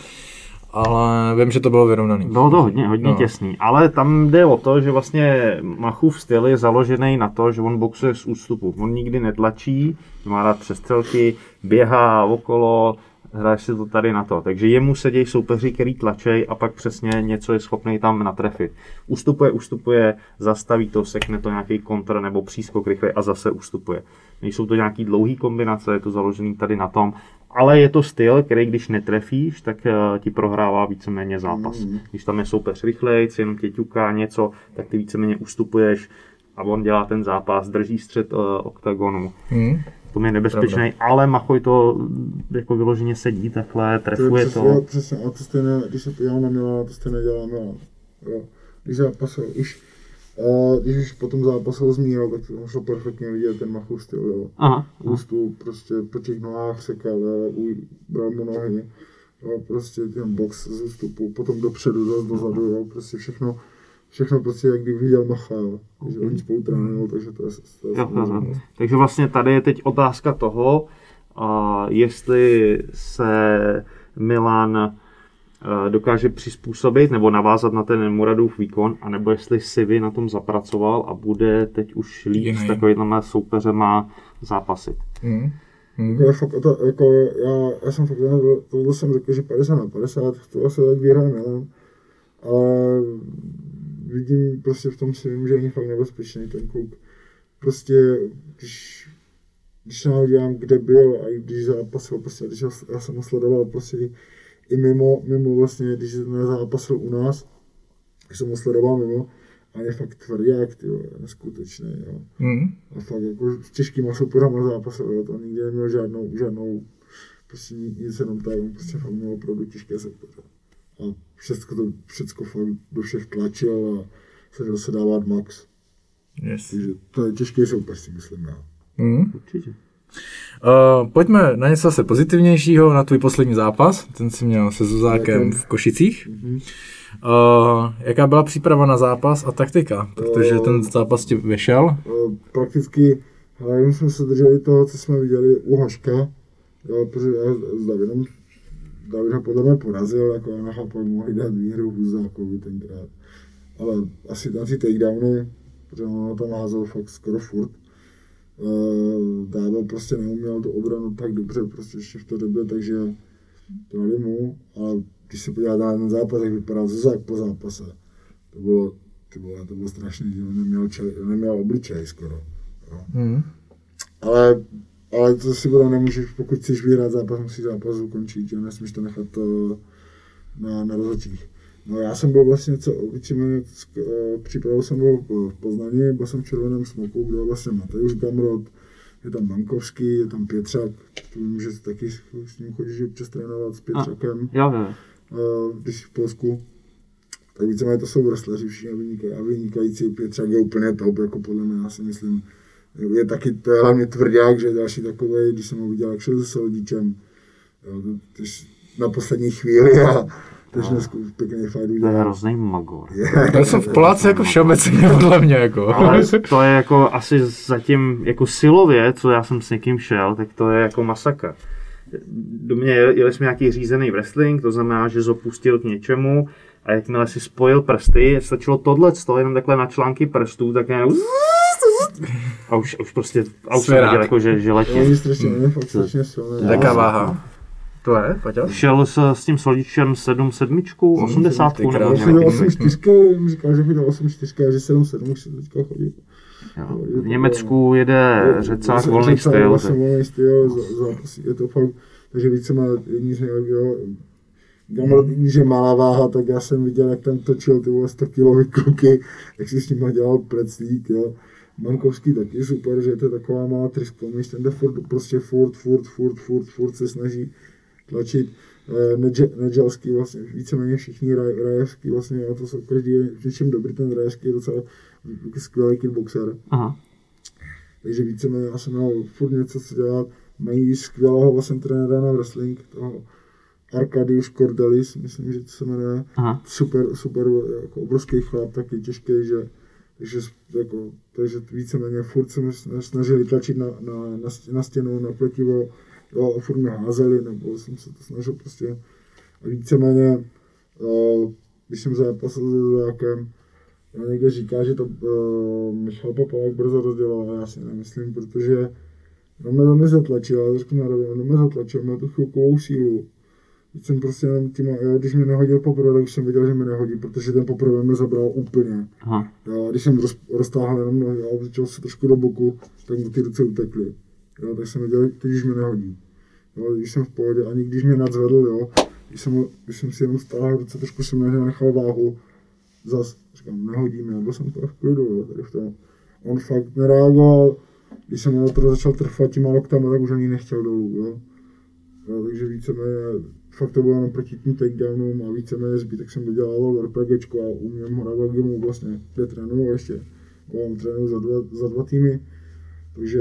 Ale vím, že to bylo vyrovnaný. Bylo to hodně, hodně No. těsný, ale tam jde o to, že vlastně Machův styl je založený na to, že on boxuje z ústupu. On nikdy netlačí, má rád přestřelky, běhá okolo, hraje si to tady na to. Takže jemu se dějí soupeři, který tlačej a pak přesně něco je schopný tam natrefit. Ustupuje, ustupuje, zastaví to, sekne to nějaký kontr nebo přískok rychle a zase ustupuje. Nejsou to nějaký dlouhý kombinace, je to založený tady na tom, ale je to styl, který když netrefíš, tak uh, ti prohrává víceméně zápas. Mm. Když tam je soupeř rychlej, jenom tě ťuká něco, tak ty víceméně ustupuješ a on dělá ten zápas, drží střed uh, oktagonu. Hmm. To je nebezpečný, ale Machoj to mm, jako vyloženě sedí takhle, To je trefuje přesně, to. přesně, a to stejné, když se podívám na Milana, to stejné dělá Milan. Jo. Když zápasil, už, uh, když už potom zápasil s Mírou, tak to šlo perfektně vidět ten Machův styl, jo. Aha, Ústup, prostě po těch nohách sekal, bral mu nohy, jo, prostě ten box z ústupu, potom dopředu, zase dozadu, jo, prostě všechno, všechno prostě, jak kdyby viděl Macha, jo. Takže oni spolu trénují, takže to je, to je Jo. Takže vlastně tady je teď otázka toho, a jestli se Milan dokáže přizpůsobit nebo navázat na ten Muradův výkon, anebo jestli Sivi na tom zapracoval a bude teď už líp Jiný. s takovýma soupeřema zápasit. Hmm. Hmm. Je fakt, to, jako já, já jsem fakt, to, tohle jsem řekl, že 50 na 50, to se teď vyhraje Milan, ale vidím prostě v tom si vím, že je fakt nebezpečný ten kluk. Prostě, když, když se kde byl a když zápasil, prostě, když já, já jsem ho sledoval prostě i, mimo, mimo vlastně, když nezápasil u nás, když jsem ho sledoval mimo, a je fakt tvrdák, ty neskutečný, jo. Hmm. A fakt jako s těžkýma soupeřama zápasil, jo, to nikdy neměl žádnou, žádnou, prostě ni- nic jenom tak, on prostě fakt měl opravdu těžké soupeře. A všechno to, všechno fakt do všech tlačil a snažil se dávat max. Yes. Takže to je těžký soupeř, si myslím já. Hmm. Určitě. Uh, pojďme na něco zase pozitivnějšího, na tvůj poslední zápas. Ten si měl se Zuzákem v Košicích. Uh, jaká byla příprava na zápas a taktika? Protože ten zápas ti vyšel. Eh, Prakticky, ale my jsme se drželi toho, co jsme viděli u Hoška, jo, protože já s Davidem, David ho podle mě porazil, jako já nechápu, mohli dát výhru Huzákovi tenkrát. Ale asi na ty takedowny, protože on tam házel fakt skoro furt. Uh, Dável prostě neuměl tu obranu tak dobře, prostě ještě v té době, takže to dali mu, ale když se podíváte na ten zápas, jak vypadal Zuzák po zápase, to bylo, ty vole, to bylo strašný, že on neměl, čel, neměl obličej skoro. Jo. Hmm. Ale, ale to si budou nemůžeš, pokud chceš vyhrát zápas, musíš zápas ukončit, že nesmíš to nechat eh, na, na rozhodčích. No já jsem byl vlastně, co, víceméně, eh, přípravou jsem byl v Poznaní, byl jsem v Červeném smoku, kde je vlastně Mateusz Gamrot, je tam Bankovský, je tam Pětřák, vím, že taky s ním chodíš občas trénovat s Pětřakem Jo, jo. uh, když v Polsku, tak víceméně to jsou wrestleri všichni vynikají. A vynikající Pětřák je úplně top, jako podle mě, já si myslím. Je taky, to je hlavně tvrdák, že je další takový, když jsem ho viděl, jak šel se to, to, na poslední chvíli a takže dneska pěkný fight To je udělal. hrozný magor. To jsou v Poláci jako všeobecně, podle mě, jako. Ale to je jako asi zatím, jako silově, co já jsem s někým šel, tak to je jako masakr. Do mě jel- jeli jsme nějaký řízený wrestling, to znamená, že zopustil k něčemu a jakmile si spojil prsty, stačilo tohle, to jenom takhle na články prstů, tak ne, a už, už prostě, a už jsem viděl, jako, že, že No, letí. oni strašně, oni fakt strašně silný. Jaká váha? To je, Paťa? Šel s, s tím solíčem 7 sedmičku, 80 ty nebo. On chodil nějaký. 8 čtyřky, jim říkal, že chodil 8 čtyřky a že 7 7 už se teďka chodí. Jo. V Německu jede řecák volný styl. Vlastně volný styl, za- zápasí, je to fakt, takže více má nejlepších, jo. Gamro, když je malá váha, tak já jsem viděl, jak tam točil ty vole 100 kilový kluky, jak si s nima dělal preclík, jo. Mankovský taky super, že je to taková malá tryskomiš, ten jde furt, prostě furt, furt, furt, furt, furt se snaží tlačit. Eh, Nedže- Nedželský vlastně, víceméně všichni Raj, Rajevský vlastně, a to jsou každý je v něčem dobrý, ten Rajevský je docela skvělý kickboxer. Aha. Takže víceméně já jsem měl furt něco co dělat. Mají skvělého vlastně trenéra na wrestling, toho Arkadiusz Cordelis, myslím, že to se jmenuje. Aha. Super, super, jako obrovský chlap, taky těžký, že takže, jako, takže víceméně furt jsme snažili tlačit na, na, na, na stěnu, na pletivo, jo, a furt mě házeli, nebo jsem se to snažil prostě. A víceméně, uh, když jsem zápasil se a někde říká, že to uh, Michal Papalák brzo rozdělal, ale já si nemyslím, protože on mě, on mě zatlačil, já řeknu na rovinu, on mě zatlačil, měl tu chvilkovou sílu. Teď jsem prostě jenom tím, jo, když mě nehodil poprvé, tak už jsem viděl, že mě nehodí, protože ten poprvé mě zabral úplně. Aha. Jo, a když jsem roz, roztáhl jenom nohy a se trošku do boku, tak mu ty ruce utekly. Jo, tak jsem viděl, teď už mě nehodí. Jo, když jsem v pohodě, ani když mě nadzvedl, jo, když jsem, když jsem si jenom stáhl ruce, trošku jsem na váhu, zas, říkám, nehodí mě, byl jsem to v klidu, jo, tady v tom. On fakt nereagoval, když jsem na to začal trfat těma loktama, tak už ani nechtěl dolů, jo. jo takže víceméně, fakt to bylo jenom proti tím takedownům a víceméně zbytek jsem dodělal RPGčko a umím ho na Belgiumu vlastně, kde trénuju ještě. Mám trénuju za dva, za dva týmy, takže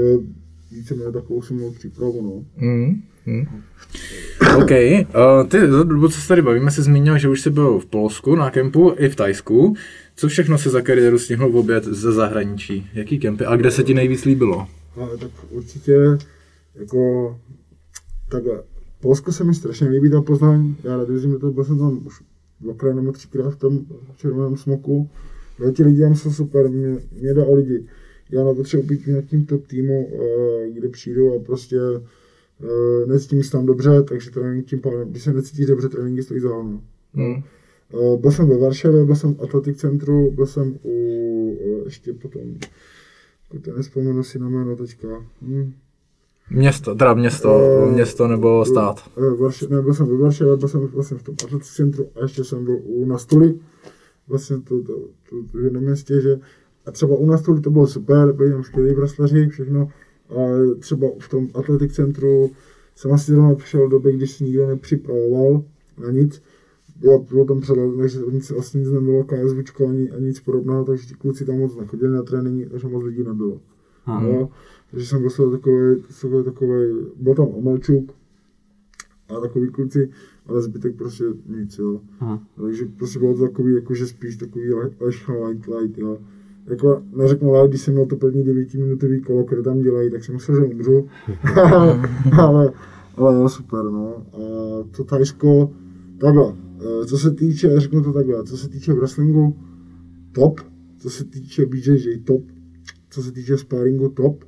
víceméně takovou jsem měl přípravu, no. Mm, mm. OK, uh, ty za dobu, co se tady bavíme, se zmínil, že už jsi byl v Polsku na kempu i v Tajsku. Co všechno si za kariéru stihl v obět ze zahraničí? Jaký kempy a kde se ti nejvíc líbilo? Ale tak určitě, jako, takhle, Polsko se mi strašně líbí ta Poznaň, já rád do toho, byl jsem tam už dvakrát nebo třikrát v tom červeném smoku, ale ti lidi tam jsou super, mě, mě jde o lidi. Já nepotřebuji být v nějakým top týmu, eh, kde přijdu a prostě necítím se tam dobře, takže trénink tím pádem, když se necítíš dobře, tréninky stojí za hovno. Hmm. Uh, byl jsem ve Varšavě, byl jsem v Atletik centru, byl jsem u, uh, ještě potom, jako to nespomenu si na jméno teďka. Hm. Město, teda město, Eh, město nebo stát. Eh, Varš- ne, byl jsem ve Varšavě, byl jsem vlastně v tom Atletik centru a ještě jsem byl u Nastuly, vlastně to, to, to, to v jednom městě, že a třeba u Nastuly to bylo super, byli tam skvělí wrestleri, všechno, ale třeba v tom Atletik centru jsem asi zrovna přišel do doby, když se nikdo nepřipravoval na nic, bylo, bylo tam přehled, takže nic, vlastně nic nebylo, KSVčko ani, ani nic podobného, takže ti kluci tam moc nechodili na tréninky, takže moc lidí nebylo. Aha. Jo, takže jsem dostal takový, takový, takový, byl tam Omelčuk a takový kluci, ale zbytek prostě nic, jo. Aha. Takže prostě bylo to takový, jakože spíš takový le- leška light, light, jo. Jako neřeknu light, když jsem měl to první devítiminutový kolo, které tam dělají, tak jsem myslel, že umřu. ale, ale jo, super, no. A to Tajsko, takhle, eh, co se týče, řeknu to takhle, co se týče wrestlingu, top, co se týče BJJ, top, co se týče sparingu, top,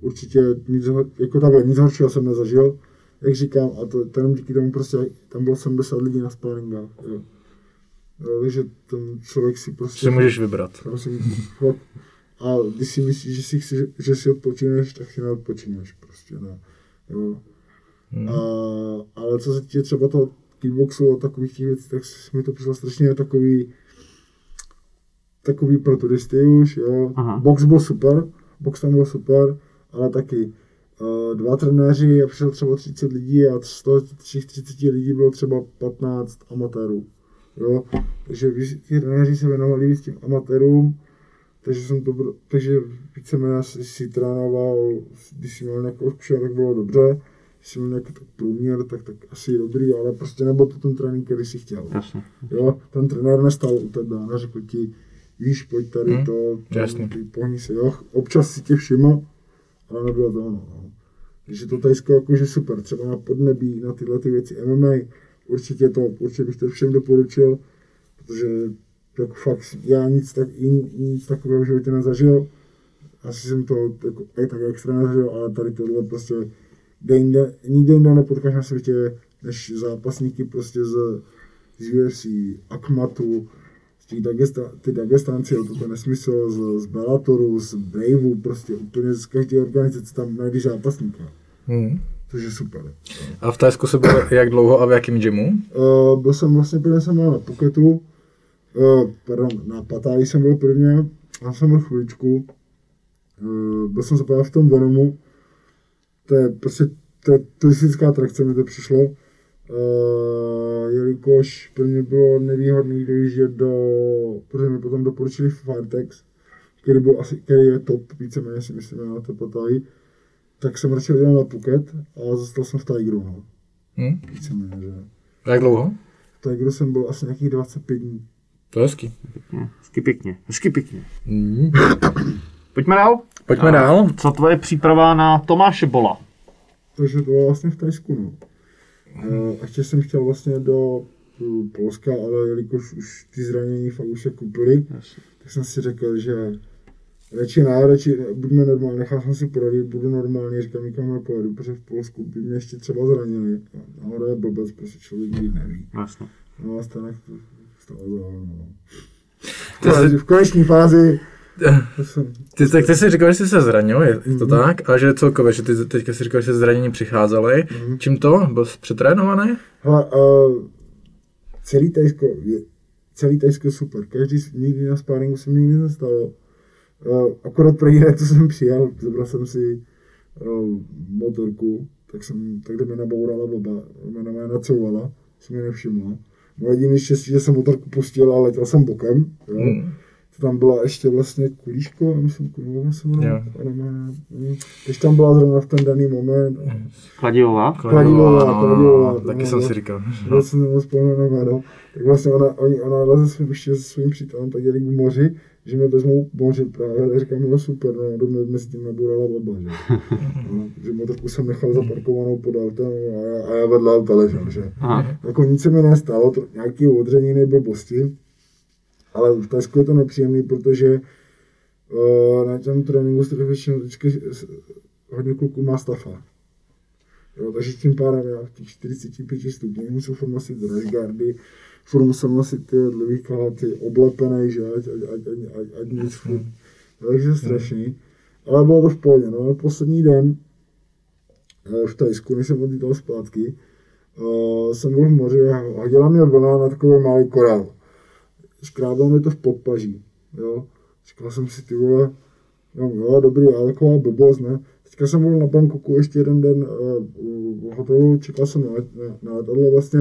určitě nic, jako takhle, nic horšího jsem nezažil, jak říkám, a to, to jenom díky tomu prostě, tam bylo 70 lidí na sparingách, jo. Jo takže ten člověk si prostě... Si můžeš vybrat. Prosím. A když si myslíš, že si, chci, že si odpočineš, tak si neodpočineš prostě, ne. Jo. Hmm. A, ale co se týče třeba toho kickboxu a takových těch věcí, tak mi to přišlo strašně takový takový pro turisty už, jo. Aha. Box byl super, box tam byl super, ale taky uh, dva trenéři a přišlo třeba 30 lidí a z toho těch 30 lidí bylo třeba 15 amatérů. Jo, takže ti trenéři se věnovali víc těm amatérům, takže jsem to, br- takže víceméně si, si trénoval, když si měl nějakou zkušenost, tak bylo dobře, jestli měl nějaký tak průměr, tak, tak asi dobrý, ale prostě nebyl to ten trénink, který si chtěl. Jasně. Jo, ten trenér nestal u tebe a neřekl ti, víš, pojď tady Hmm, to, jasně. ty pohni se, jo, občas si tě všiml, ale nebylo to ono. No. Takže to tajsko jakože super, třeba na podnebí, na tyhle ty věci MMA, určitě to, určitě bych to všem doporučil, protože jako fakt já nic, tak, nic takového v životě nezažil. Asi jsem to jako, tak extra nezažil, ale tady tohle prostě kde jinde, nikde jinde nepotkáš na světě, než zápasníky prostě z, z UFC, Akmatu, z těch Dagesta, ty Dagestánci, jo, to je nesmysl, z, z Bellatoru, z Braveu, prostě úplně z každé organizace tam najdeš zápasníka. Hmm. Což je super. A v Tajsku se byl jak dlouho a v jakém gymu? Uh, byl jsem vlastně prvně jsem byl na Phuketu, uh, pardon, na Patáji jsem byl prvně, a jsem byl chvíličku. Uh, byl jsem zapadal v tom Venomu, to je prostě to je turistická atrakce, mi to přišlo. Uh, jelikož pro mě bylo nevýhodné dojíždět do, protože mi potom doporučili Firetex, který, byl asi, který je top, víceméně si myslím, na to Patáji, tak jsem radši jel na Phuket a zostal jsem v Tigeru, no. Hmm. Víceméně, že. Jak dlouho? V Tigeru jsem byl asi nějakých 25 dní. To je hezký. Pěkně. Hezky pěkně. Hezky pěkně. Hmm. Pojďme dál. Pojďme A dál. Co tvoje příprava na Tomáše Bola? Takže to bylo vlastně v Tajsku, no. Eh, A ještě jsem chtěl vlastně do eh, Polska, ale jelikož už ty zranění fakt už se kupily, tak jsem si řekl, že radši ne, radši buďme normální, nechal jsem si poradit, budu normální, říkám, nikam nepojedu, protože v Polsku by mě ještě třeba zranili. A ono je blbec, prostě člověk nikdy neví. Jasně. No a stane to stalo za no. Jsi- V koneční fázi Ty, tak ty jsi říkal, že jsi se zranil, je to Mhm. tak? A že celkově, že ty teďka si říkal, že se zranění přicházely. Mhm. Čím to? Byl jsi přetrénovaný? Hele, uh, celý Tajsko je, celý Tajsko super. Každý, nikdy na sparingu se mi nikdy nestalo. Uh, akorát pro jiné, co jsem přijel, zobral jsem si uh, motorku, tak jsem, tak mě nabourala baba, mě mě nacouvala, jsem mi nevšimla. Moje jediný štěstí, že jsem motorku pustil a letěl jsem bokem, jo. Hmm. To tam byla ještě vlastně kulíško, myslím, se Jo. jmenuje. Ona má-. Když tam byla zrovna v ten daný moment, Kladivová? Kladivová, Kladivová, no, taky no, jsem no. si říkal. Já jsem na jméno. Tak vlastně ona, oni, ona leze svým, ještě se svým přítelem, tak jeli k moři, že mě vezmou moři právě. Tak říkám, no super, no, do mě mezi tím naburala baba, že. No, že motorku jsem nechal zaparkovanou pod autem a já, a já vedle auta ležel, že. Aha. Jako nic se mi nestalo, to, nějaký odřeniny blbosti, ale v Tajsku je to nepříjemný, protože uh, na těm tréninku se většinou vždycky s- hodně kluků má stafa. Jo, takže tím pádem já v těch 45 stupních musel furt nosit furt musel nosit ty dlouhý kalhoty, oblepený, že, ať, ať, ať, ať, ať, ať nic furt. Jo, takže strašný. Ale bylo to v pohodě, no ale poslední den eh, v Tajsku, než jsem odjítal zpátky, uh, jsem byl v moři a hodila mě vlna na takový malý korál. Škrábal mi to v podpaží, jo. Říkal jsem si, ty vole, jo, jo dobrý, ale taková blbost, ne. Teďka jsem byl na Bangkoku ještě jeden den uh, v hotelu, čekal jsem na, na, na letadlo vlastně.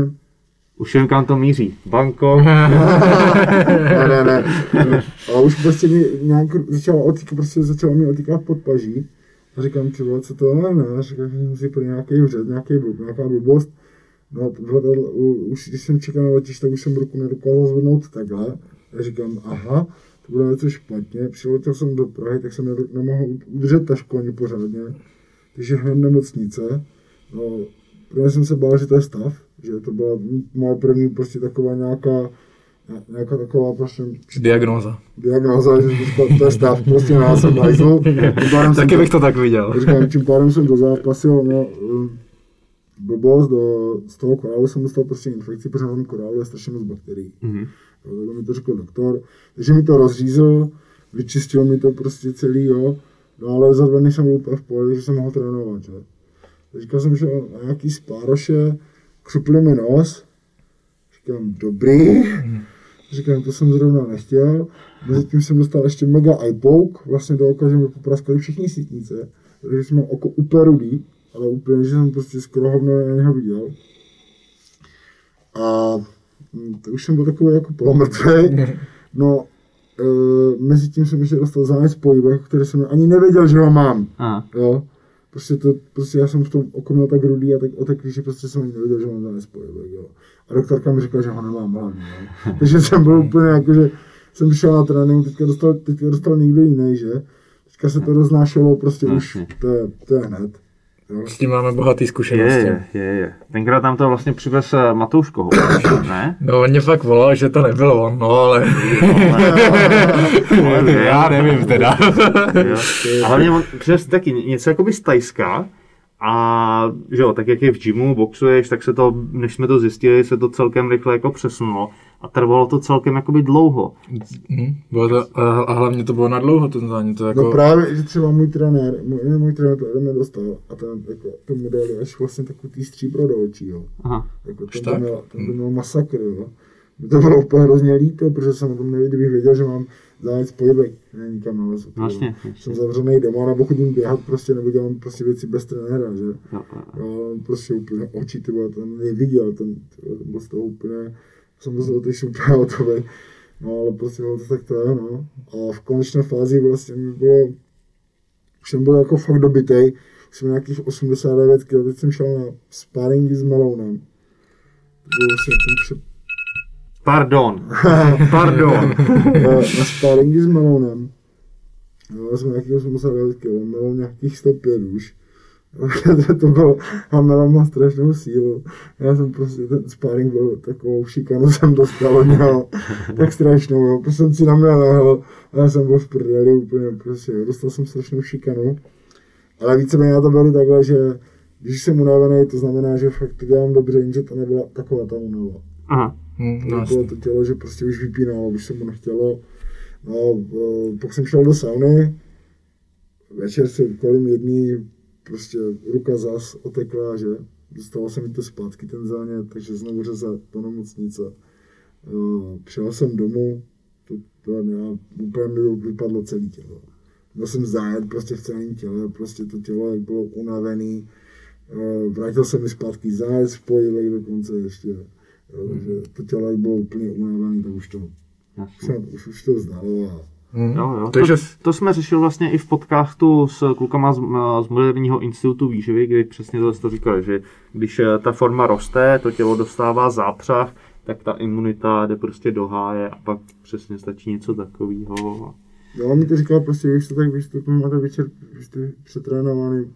Už vím, kam to míří. Banko. ne, ne, ne. A už prostě mi nějak začalo otýkat, prostě začalo mi otýkat pod paží. A říkám, ty vole, co to je, ne? A říkám, že jsem si pro nějaký vřet, nějaký blb, nějaká blbost. No, u- už když jsem čekal na letiště, tak už jsem ruku nedokázal zvednout takhle. A říkám, aha, to bude něco špatně. Přiletěl jsem do Prahy, tak jsem nemohl udržet tašku ani pořádně. Takže hned nemocnice. No, prvně jsem se bál, že to je stav, že to byla moje první prostě taková nějaká, nějaká taková prostě Diagnóza. diagnoza, že to, je stav, prostě já jsem hajzl. Jsem Taky bych to tak viděl. Říkám, tím pádem jsem to zápasil, no, um, blbost, do, z toho korálu jsem dostal prostě infekci, protože na tom korálu je strašně moc bakterií. Mhm. Jo, takhle mi to řekl doktor, takže mi to rozřízl, vyčistil mi to prostě celý, jo, no ale za dva dny jsem byl úplně v pohodě, že jsem mohl trénovat, že. Říkal jsem, že na nějaký spároše, křupli mi nos, říkám, dobrý, říkám, to jsem zrovna nechtěl, mezi tím jsem dostal ještě mega eyepoke, vlastně do oka, že mi popraskali všichni sítnice, takže jsem měl oko úplně rudý, ale úplně, že jsem prostě skoro hovno na něho viděl. A hm, to už jsem byl takový jako polomrtvý. No, e, mezi tím jsem ještě dostal zánět pohybech, který jsem ani nevěděl, že ho mám. Aha. Jo. Prostě to, prostě já jsem v tom oku měl tak rudý a tak oteklý, že prostě jsem ani nevěděl, že mám zánět pojebek, jo. A doktorka mi řekla, že ho nemám hlavně, jo. Takže jsem byl úplně jako, že jsem přišel na trénink, teďka dostal, teďka dostal někdo jiný, že? Teďka se to roznášelo prostě už, to je, to je hned. Jo. S tím máme bohatý zkušenosti. je, je, je. Tenkrát tam to vlastně přivez eh, Matouš ne? No, on mě fakt volal, že to nebyl on, no ale... Já nevím teda. Jo. A hlavně on přes taky něco jakoby z Tajska, a že jo, tak jak je v gymu, boxuješ, tak se to, než jsme to zjistili, se to celkem rychle jako přesunulo a trvalo to celkem jakoby dlouho. Hm, bylo to, a hlavně to bylo na dlouho, ten zánět, to jako... No právě, že třeba můj trenér, můj, ne, můj trenér to ode mě dostal a ten, jako, tomu dali až vlastně takový tý stříbro do očí, jo. Aha. Jako ten to tak? měl, ten to měl masakr, jo. Mě to bylo úplně hrozně líto, protože jsem o tom nevěděl, kdybych věděl, že mám zájezd pohybek, ne nikam nalezl. Vlastně, Jsem zavřený doma, nebo chodím běhat prostě, nebo dělám prostě věci bez trenéra, že. Jo, jo, jo. Prostě úplně oči, ty ten neviděl, ten, byl z toho úplně, jsem byl teď úplně hotový. No, ale prostě bylo to tak to je, no. A v konečné fázi vlastně mi bylo, už jsem byl jako fakt dobitej, už jsem nějakých 89 kg, teď jsem šel na sparingy s Melounem. To bylo vlastně ten před, Pardon. Pardon. na, na sparingy s Melounem. No, jsme nějakých 89 kg, Meloun nějakých 105 už. to bylo, a Meloun má strašnou sílu. Já jsem prostě, ten sparring byl takovou šikanu jsem dostal od něho, tak strašnou, jo. Prostě jsem si na mě lehl a já jsem byl v prdeli úplně, prostě, jo. dostal jsem strašnou šikanu. Ale víceméně já to beru takhle, že když jsem unavený, to znamená, že fakt to dělám dobře, jenže to nebyla taková ta únava. Aha. Hm, To no, bylo to tělo, že prostě už vypínalo, už se mu nechtělo. No, eh, pak jsem šel do sauny, večer se kolem jedný prostě ruka zas otekla, že dostalo se mi to zpátky ten zánět, takže znovu řezat do nemocnice. Eh, Přijel jsem domů, to, to já, úplně mi vypadlo celé tělo. Měl jsem zájet prostě v celém těle, prostě to tělo jak bylo unavený. Eh, Vrátil se mi zpátky zájet v pojivek dokonce ještě. Jo, takže to tělo bylo úplně unavené, tak už to, už, Jasně. už, už to vzdalo. A, hm. Jo, jo. Takže To, to jsme řešili vlastně i v podcastu s klukama z, z Moderního institutu výživy, kdy přesně to, to říkali, že když eh, ta forma roste, to tělo dostává zápřah, tak ta imunita jde prostě do háje a pak přesně stačí něco takového. jo, mi to říkal prostě, víš to tak, víš to máte večer, to přetrénovaný,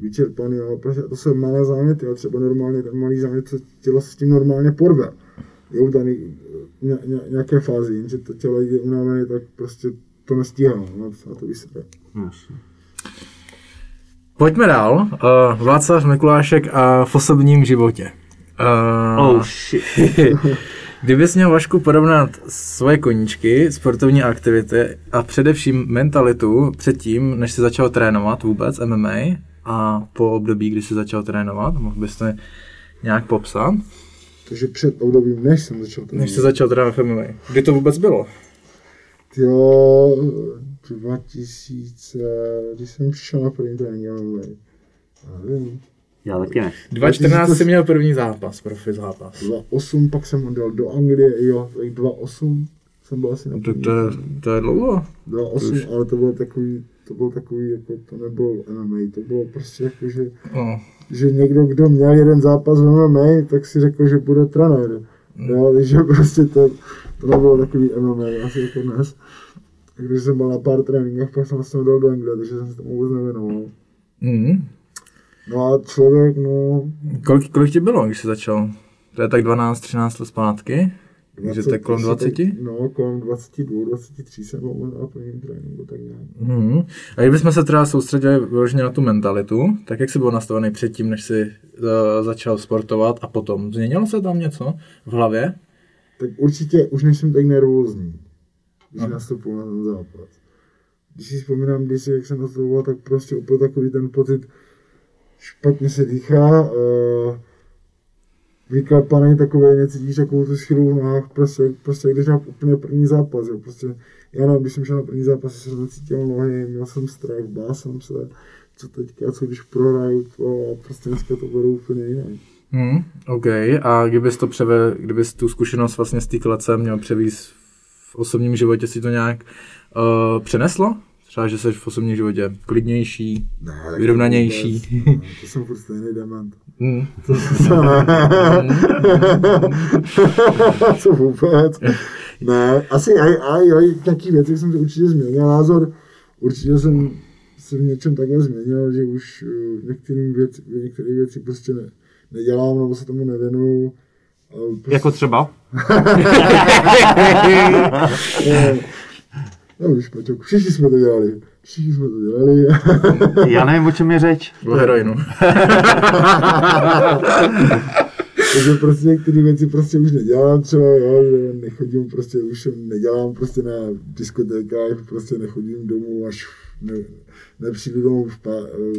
vyčerpaný, ale prostě to jsou malé záněty, ale třeba normálně ten malý zánět, co tělo se s tím normálně porve. Jo, v daný, ně, ně, nějaké fázi, jenže to tělo je unavené, tak prostě to nestíhá, no, a to vysere. Jasně. Pojďme dál. Uh, Václav Mikulášek a v osobním životě. Uh, Oh shit. Kdybys měl Vašku porovnat svoje koníčky, sportovní aktivity a především mentalitu předtím, než jsi začal trénovat vůbec MMA a po období, kdy jsi začal trénovat, mohl bys to nějak popsat? Takže před obdobím, než jsem začal to. Než jsi začal trénovat MMA. Kdy to vůbec bylo? Jo, 2000, když jsem přišel na první trénink, já nevím. Já taky ne. 2014 jsi měl první zápas, profi zápas. 2.8, pak jsem odjel do Anglie, jo, tak 2.8 jsem byl asi na To, první. to, je, to je dlouho. 2.8, ale to bylo takový, to byl takový, jako to nebylo MMA, to bylo prostě jako, že, No. že někdo, kdo měl jeden zápas v MMA, tak si řekl, že bude trenér. Jo, takže prostě to, to nebylo takový MMA, asi jako dnes. A Když jsem byl na pár tréninkách, pak jsem vlastně odjel do Anglie, takže jsem se tomu vůbec nevěnoval. Mm. No a člověk, no, Kolik, kolik ti bylo, když jsi začal? To je tak 12-13 let zpátky? Je kolem 20? Tak, no, kolem 22, 23 jsem byl na prvním tréninku, tak nějak. Mm. A kdybychom se teda soustředili vyloženě na tu mentalitu, tak jak jsi byl nastavený předtím, než jsi uh, začal sportovat a potom? Změnilo se tam něco v hlavě? Tak určitě už nejsem tak nervózní, když Aha. nastupuji na ten zápas. Když si vzpomínám, když jak jsem nastupoval, tak prostě úplně takový ten pocit, špatně se dýchá, uh, vyklepaný takový, necítíš takovou tu sílu v nohách, prostě, prostě když mám úplně první zápas, jo, prostě, já nevím, když jsem šel na první zápas, jsem necítil nohy, měl jsem strach, bál jsem se, co teďka, co když prohraju, to, a prostě dneska to beru úplně jinak. Hmm, OK. A kdybys to převe, kdybys tu zkušenost vlastně z té klece měl převíst v osobním životě, si to nějak uh, přeneslo? Třeba, že jsi v osobním životě klidnější, Ne, tak vyrovnanější. to vůbec, ne, To jsem furt stejný dement. Hmm. Co vůbec? Ne, asi aj, aj, aj nějaký věci jsem si určitě změnil názor. Určitě jsem se v něčem takhle změnil, že už uh, některé věci, některé věci prostě ne, nedělám nebo se tomu nevěnuju. A Prostě, Jako třeba? No už, Paťok, všichni jsme to dělali. Všichni jsme to dělali. Já nevím, o čem je řeč. O heroinu. Takže prostě některé věci prostě už nedělám třeba, jo, že nechodím prostě, už nedělám prostě na diskotékách, prostě nechodím domů až ne, nepřijdu domů v, pá,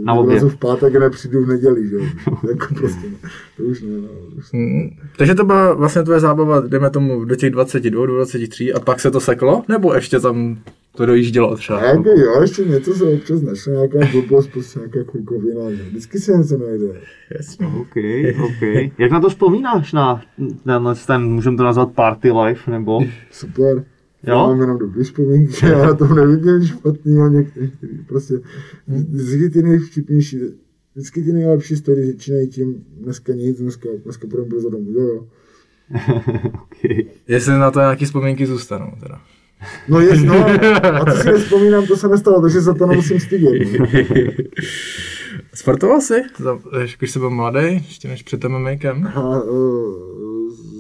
Na oběd. v pátek a nepřijdu v neděli, že jo. jako prostě ne. To už ne, no, už Hmm. Takže to byla vlastně tvoje zábava, jdeme tomu do těch 22, do 23 a pak se to seklo? Nebo ještě tam to dojíždělo třeba? A jako jo, ještě něco se občas našlo, nějaká blbost, prostě nějaká klukovina, že vždycky se něco najde. Jasně. OK, OK. Jak na to vzpomínáš na, na, na ten, můžeme to nazvat party life, nebo? Super. Já Jo? mám jenom dobrý vzpomínky, já na tom nevidím špatný, a některý, prostě vždycky ty nejvtipnější, vždycky ty nejlepší story začínají tím, dneska nic, dneska, dneska půjdeme brzo domů, jo, jo. OK. Jestli na to nějaké vzpomínky zůstanou teda. No jest, no, a to si nespomínám, to se nestalo, takže za to nemusím stydět. no. Sportoval jsi, Za- když jsi byl mladý, ještě než před? A uh,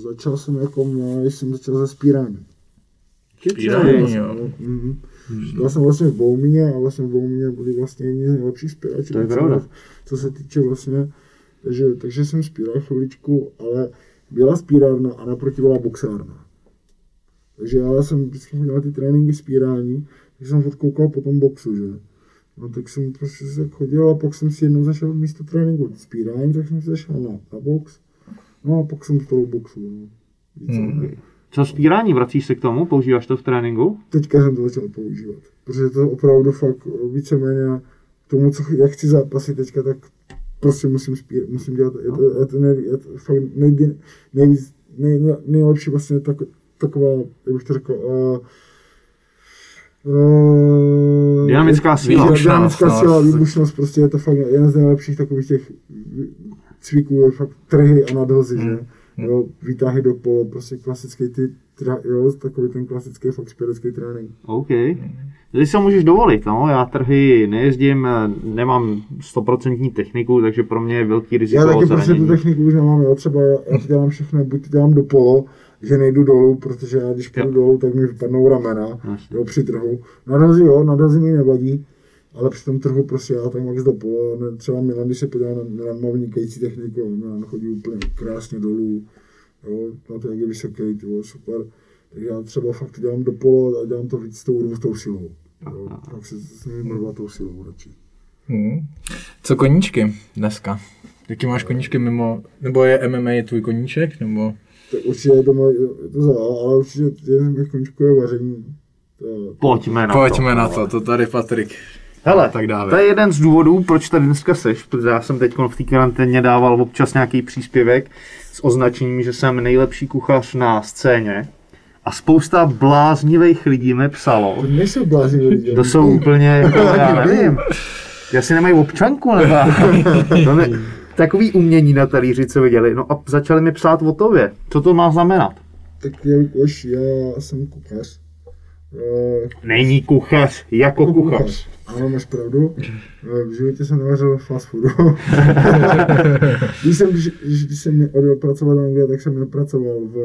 začal jsem jako mladý, jsem začal ze spíráním. Spírání, jo. Mhm. Já jsem vlastně v Boumíně a vlastně v Boumíně byli vlastně jedni z nejlepších spíračů. To je co- pravda. Co se týče vlastně, takže, takže jsem spíral chviličku, ale byla spírárna a naproti byla boxárna. Takže já jsem vždycky dělal ty tréninky spírání, tak jsem furt koukal po tom boxu, že. No tak jsem prostě se chodil a pak jsem si jednou zašel místo tréninku spírání, tak jsem si zašel na, na box. No a pak jsem z toho boxu. No. Víc, Hmm. ne. Co spírání, vracíš se k tomu? Používáš to v tréninku? teďka jsem to začal používat. Protože to opravdu fakt víceméně k tomu, co, jak chci zápasit teďka, tak prostě musím, spír, musím dělat, je to, je to, nej, je to fakt nej, nejvíc, nej, nej, nejlepší vlastně tak, taková, jak bych to řekl, uh, uh, Dynamická síla. Výbušnost, Dynamická síla, výbušnost, prostě je to fakt jeden z nejlepších takových těch cviků, je fakt trhy a nadhozy, že? Jo, výtahy do polo, prostě klasický ty, tra, jo, takový ten klasický fakt spěrecký trénink. OK. Ty ho můžeš dovolit, no. Já trhy nejezdím, nemám stoprocentní techniku, takže pro mě je velký riziko Já taky prostě tu techniku už nemám, jo, třeba já, to dělám všechno, buď to dělám do polo, že nejdu dolů, protože já když půjdu dolů, tak mi vypadnou ramena, Jasně. jo, při trhu. Nadhazy jo, nadhazy mi nevadí, ale při tom trhu prostě já tak max do polo, ne, třeba Milan, když se podívá na Milan, má vynikající techniku, Milan chodí úplně krásně dolů, jo, na to, jak je vysoký, ty vole, super. Takže já třeba fakt dělám do polo a dělám to víc s tou růstou silou. Jo, tak se s tou tou silou radši. Hmm. Co koníčky dneska? Jaký máš koníčky mimo, nebo je MMA tvůj koníček, nebo? Tak určitě je to, moje, je to za, ale určitě jeden z mých koníčků je vaření. To, Pojďme na Pojďme to. na to, to tady Patrik. Hele, tak dále. to je jeden z důvodů, proč tady dneska seš, protože já jsem teď v té karanténě dával občas nějaký příspěvek s označením, že jsem nejlepší kuchař na scéně. A spousta bláznivých lidí mi psalo. to nejsou blázni lidi. To jsou úplně, jako, já nevím, jestli nemají občanku, nebo to ne, takový umění na talíři, co viděli. No a začali mi psát o tobě. Co to má znamenat? Tak jelikož já jsem kuchař. Eh, Není kuchař, jako kuchař. Ano, máš pravdu. Eh, V životě jsem nevařil fast foodu. když, jsem, když, když jsem odjel pracovat do Anglie, tak jsem nepracoval v,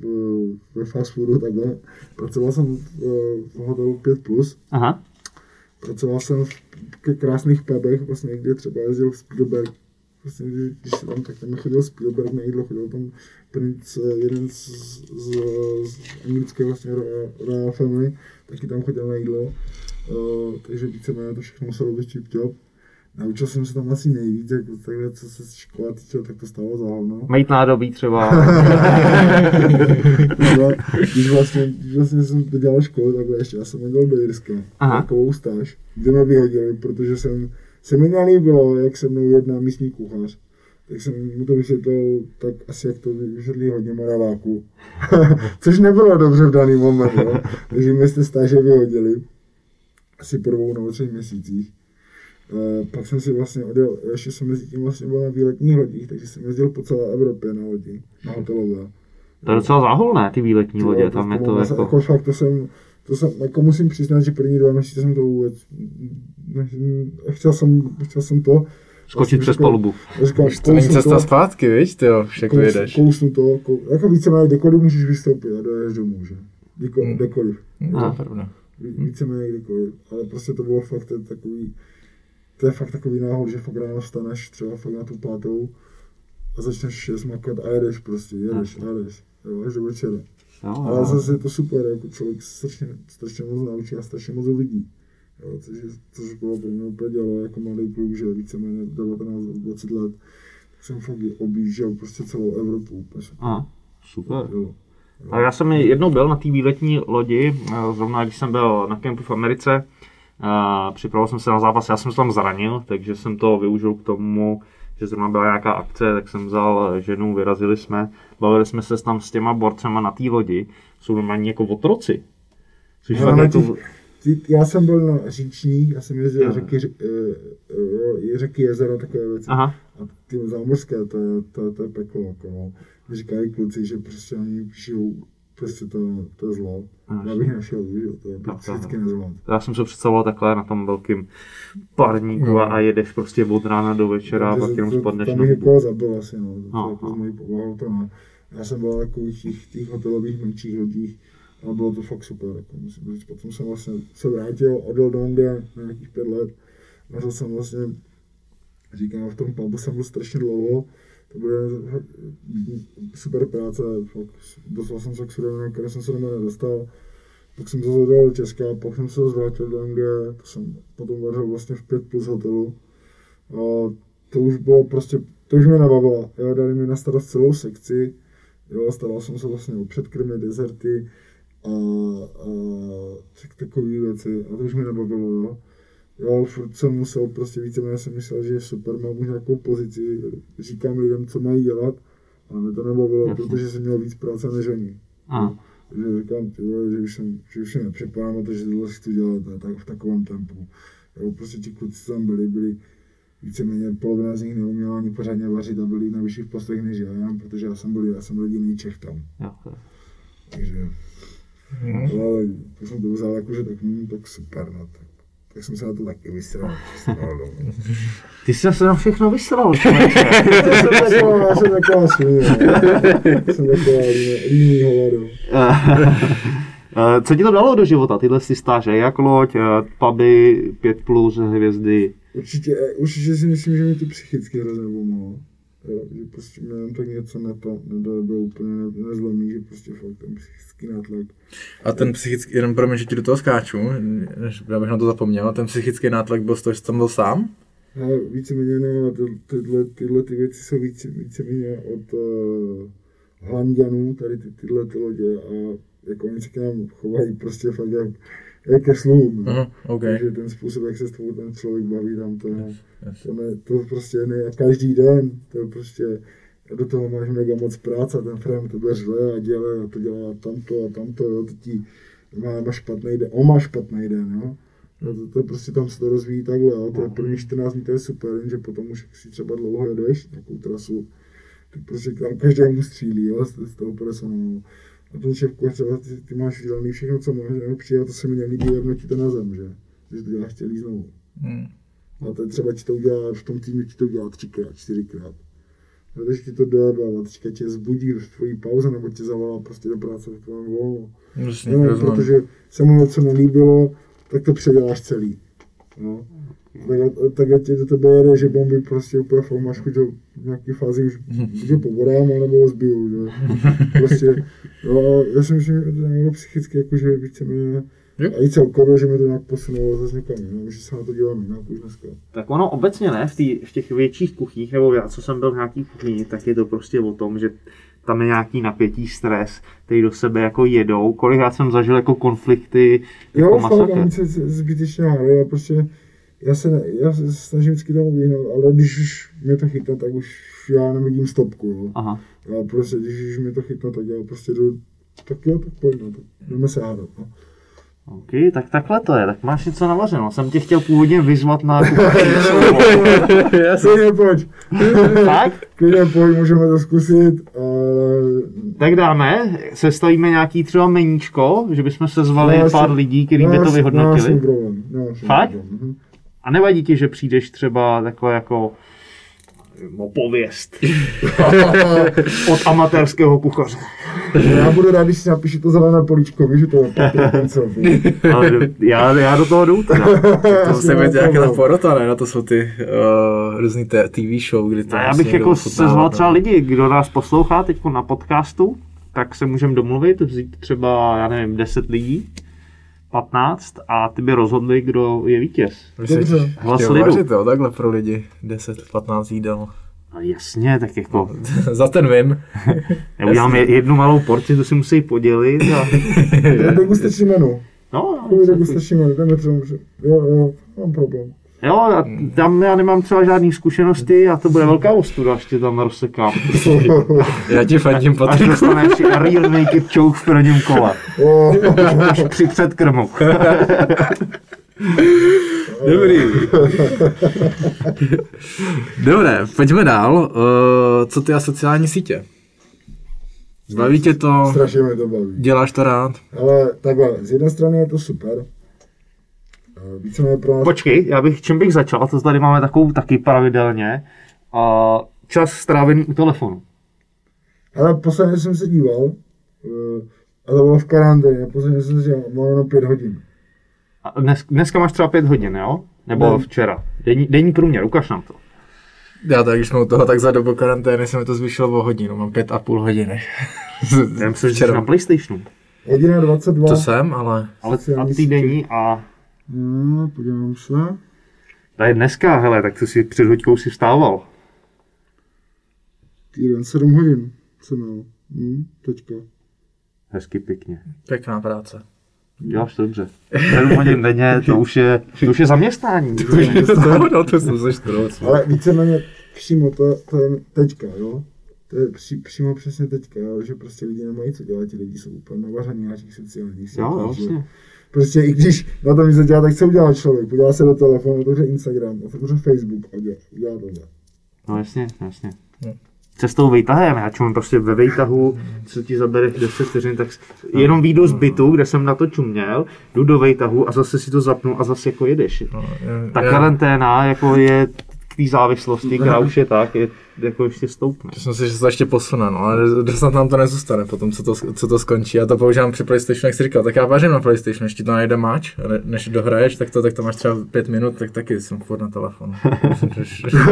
v, ve fast foodu takhle. Pracoval jsem v, v hotelu 5+. Aha. Pracoval jsem v ke krásných pubech, vlastně kde třeba jezdil Spielberg. Vlastně, když, když se tam tak tam chodil Spielberg na jídlo, chodil tam princ, eh, jeden z, z, z anglické vlastně Royal- Family, taky tam chodil na jídlo. Uh, takže víceméně to všechno muselo být tip top. Naučil jsem se tam asi nejvíc, jako takhle, co se škola týče, tak to stalo za hovno. Mít nádobí třeba. Když vlastně, když vlastně jsem to dělal školu, takhle ještě, já jsem jel do Jirska, Aha. takovou stáž, kde mě vyhodili, protože jsem, se mi nelíbilo, jak se mnou jedná místní kuchař. Tak jsem mu to vysvětlil tak asi, jak to vysvětlí hodně moraváků. Což nebylo dobře v daný moment, jo. Takže mě té stáže vyhodili. asi po dvou nebo třech měsících. Uh, pak jsem si vlastně odjel, ještě jsem mezi tím vlastně byl na výletních lodích, takže jsem jezdil po celé Evropě na lodi, na hotelové. To je docela záholné, ty výletní lodě, Jo, tam je to vlastně- jako... jako fakt, to jsem, to jsem, jako musím přiznat, že první dva měsíce jsem to vůbec, ne, chtěl jsem, chtěl jsem to. Skočit přes říkal- palubu. Už to není cesta zpátky, víš, ty jo, však kousnu- vyjedeš. Kousnu to, kou, jako víceméně kdekoliv můžeš vystoupit a dojedeš domů, že? Kdyko, Hmm. Kdekoliv. No, to Aha. je pravda. Ví- víceméně kdykoliv, ale prostě to bylo fakt to je takový, to je fakt takový náhod, že fakt ráno vstaneš třeba fakt na tu pátou a začneš šest makat a jedeš prostě, jedeš a jedeš, jo, až do večera. Jo, Ale jo. zase je to super, jako člověk se strašně, strašně moc naučí a strašně moc uvidí. Jo, což, což bylo pro mě úplně dělo jako mladý kluk, že víceméně 19-20 let, tak jsem fakt objížděl prostě celou Evropu. Úplně super. Aha, super. Jo. A já jsem jednou byl na té výletní lodi, eh, zrovna když jsem byl na kempu v Americe, a připravoval jsem se na zápas, já jsem se tam zranil, takže jsem to využil k tomu, že zrovna byla nějaká akce, tak jsem vzal ženu, vyrazili jsme, bavili jsme se tam s těma borcema na té lodi, jsou normálně jako otroci. Což No, fakt jako, já jsem byl na říční, já jsem jezdil Jo. řeky, ř- eh, eh, řeky, jezera, takové věci. aha, A ty zámořské, to je, to, to je peklo. Jako, no. Říkají kluci, že prostě oni píšou, prostě to, to je zlo. Ano. Já bych že jo, to je nezvlád. já jsem se představoval takhle na tom velkým parníku a, a jedeš prostě od rána do večera a Takže pak jenom to- spadneš Tam na hubu. jako zabil asi, no. To, No, jako no. to ne. Já jsem byl takových těch, těch hotelových menších lodích a bylo to fakt super. Jako musím říct. Potom jsem vlastně se vrátil, odjel do Anglie na nějakých pět let. Nařel jsem vlastně, říkám, v tom pubu jsem byl strašně dlouho. To byla super práce, fakt dostal jsem se k surovinám, které jsem se doma nedostal. Pak jsem se zadal do Česka, pak jsem se zvrátil do Anglie, to jsem potom vařil vlastně v 5 plus hotelu. A to už bylo prostě, to už mě nebavilo. Jo, dali mi na starost celou sekci, jo, staral jsem se vlastně o předkrmy, dezerty a, a tak, takové věci a to už mě nebavilo, jo. Jo, furt jsem musel prostě víceméně jsem myslel, že je super, mám už nějakou pozici, říkám lidem, co mají dělat, ale mě to nebavilo, Jasně. protože jsem měl víc práce než oni. Aha. Takže říkám, ty vole, že už jsem, že už se nepřipadám na to, že tohle chci dělat a tak, v takovém tempu. Jo, prostě ti kluci, co tam byli, byli víceméně polovina z nich neuměla ani pořádně vařit a byli na vyšších postech než já, protože já jsem byl, já jsem byl jediný Čech tam. Jo. Takže, no, ale to jsem to vzal jako, že tak, hm, tak super, no, tak, tak jsem se na to taky vysral. Ty jsi se na všechno vysral. Já jsem taková, já jsem taková svině, no. jsem taková líný- hovado. Eh, Co ti to dalo do života, tyhle si stáže, jak loď, eh, puby, 5 plus, hvězdy? Určitě, určitě si myslím, že mi to psychicky hrozně pomohlo. Jo, že prostě mě jenom tak něco na to nedá, bylo úplně ne, nezlomí, že prostě fakt ten psychický nátlak. A ten psychický, jenom pro mě, že ti do toho skáču, než já bych na to zapomněl, ten psychický nátlak byl z toho, že jsi tam byl sám? Ale víceméně no, ty, tyhle, tyhle ty věci jsou více, víceméně od uh, Hlandianů, tady ty, tyhle ty lodě a jako oni se k nám chovají prostě fakt jak ke sluhům. no. Mhm, OK. Takže ten způsob, jak se s tebou ten člověk baví tam, to, Yes. to, ne, to prostě ne, každý den, to je prostě, do toho máš mega moc práce, ten frame to bude řve a dělá, a to dělá tamto a tamto, jo, to ti má, má špatný den, on má špatný den, jo. No to, to, prostě tam se to rozvíjí takhle, jo. to je první 14 dní, to je super, jenže potom už si třeba dlouho jedeš takovou trasu, tak prostě tam každému střílí, jo, z, z toho personálu. A ten šéfku třeba, ty, ty máš dělaný všechno, co máš, jenom přijde, to se mi nelíbí, jedno ti to na zem, že? Že to děláš celý znovu. Hmm. A ten třeba ti to udělá, v tom týmu ti to udělá třikrát, čtyřikrát. Když ti to dojebe, a teďka tě zbudí v tvojí pauze, nebo tě zavolá prostě do práce v tvém volnu. Jasně, No, protože se mu něco nelíbilo, tak to předěláš celý. No. Takhle, takhle ti do tebe jede, že bomby prostě úplně chuť ho v nějaký fázi už buď ho pobodám, anebo ho zbiju, že? Prostě, jo, já si myslím, že to nějak psychicky, jakože víceméně, Jo. a i celkově, že mi to nějak posunulo zase někam jinam, že se na to dívám jinak už dneska. Tak ono obecně ne, v, tý, v těch větších kuchních, nebo já, co jsem byl v nějaký kuchyni, tak je to prostě o tom, že tam je nějaký napětí, stres, který do sebe jako jedou. Kolikrát jsem zažil jako konflikty, jako Jo, masakr. se zbytečně hádají, já prostě, já se, já se snažím vždycky tomu vyhnout, ale když už mě to chytne, tak už já nevidím stopku, jo. Aha. Já prostě, když už mě to chytne, tak já prostě jdu, tak jo, tak pojď, no, tak jdeme se hádat, no. OK, tak takhle to je, tak máš něco navařeno. Jsem tě chtěl původně vyzvat na. Klidně pojď. tak? Klidně pojď, můžeme to zkusit. ale- Tak dáme, sestavíme nějaký třeba meníčko, že bychom se zvali Já pár si- lidí, kteří by já to si- Já vyhodnotili. jsem problém. já jsem Fakt? problém. A nevadí ti, že přijdeš třeba takhle jako no, pověst od amatérského kuchaře. Já budu rád, když si napíši to zelené políčko, víš, že to je Ale já, já do toho jdu teda. To musí být nějaká ta porota, ne? Na to jsou ty uh, různý TV show, kdy to A já vlastně bych jako sezval no. třeba lidi, kdo nás poslouchá teď na podcastu, tak se můžeme domluvit, vzít třeba, já nevím, 10 lidí, 15 a ty by rozhodli, kdo je vítěz. Dobře. chtěl Hlas lidu. vařit, jo, takhle pro lidi. 10-15 jídel. A jasně, tak jako, Za ten vin. já udělám je- jednu malou porci, to si musí podělit a... Degustační menu. No, To je no, degustační menu, jdeme třeba, jo, jo, mám problém. Jo, já, tam já nemám třeba žádný zkušenosti a to bude velká ostuda, až tě tam rozsekám. Já ti fandím Až Patrik. dostaneš real naked choke v prvním kole. Už při předkrmu. Dobrý. Dobré, pojďme dál. Uh, co ty a sociální sítě? Baví tě to? strašně mě to baví. Děláš to rád? Ale takhle, z jedné strany je to super. Eh, Víceméně pro nás Počkej, já bych, čím bych začal, to tady máme takovou taky pravidelně. A čas strávený u telefonu. Ale posledně jsem se díval, eh, a to bylo v karanténě, posledně jsem se díval, mám jenom pět hodin. A dnes, dneska máš třeba pět hodin, jo? Nebo Ne. včera. Denní, denní průměr, ukaž nám to. Já tak, když jsme u toho, tak za dobu karantény se mi to zvýšilo o hodinu. Mám pět a půl hodiny. Já myslím, že jsi na Playstationu. Hodina 22. To jsem, ale Ale a týdenní a No, podívám se. to je dneska, hele, tak to si před hoďkou si vstával. Týden 7 hodin jsem měl. Hm, teďka. Hezky pěkně. pěkná práce. Děláš to dobře. 7 hodin denně, to už je, to už je zaměstnání. no, no, to jsem se študovat. Ale víceméně přímo to, to je teďka, jo. To je při, přímo přesně teďka, jo, že prostě lidi nemají co dělat, ti lidi jsou úplně navařený na těch sociálních sítích. Jo, jo, že vlastně. Prostě i když na tom nic nedělá, tak co udělá člověk? Podívá se do telefonu, otevře Instagram, otevře Facebook a dělá, udělá tohle. No jasně, jasně. Cestou vejtahem, já čumím prostě ve vejtahu, co ti zabere 10 vteřin, tak jenom výjdu z bytu, kde jsem na to čuměl, jdu do vejtahu a zase si to zapnu a zase jako jedeš. Ta karanténa jako je k té závislosti, která už je tak, je jako ještě stoupne. Myslím si, že se to ještě posune, no, ale snad nám to nezůstane potom, co to, co to skončí. Já to používám při PlayStationu, jak jsi říkal, tak já vařím na PlayStationu, ještě to najde máč, ne- než dohraješ, tak to, tak to máš třeba pět minut, tak taky jsem furt na telefonu.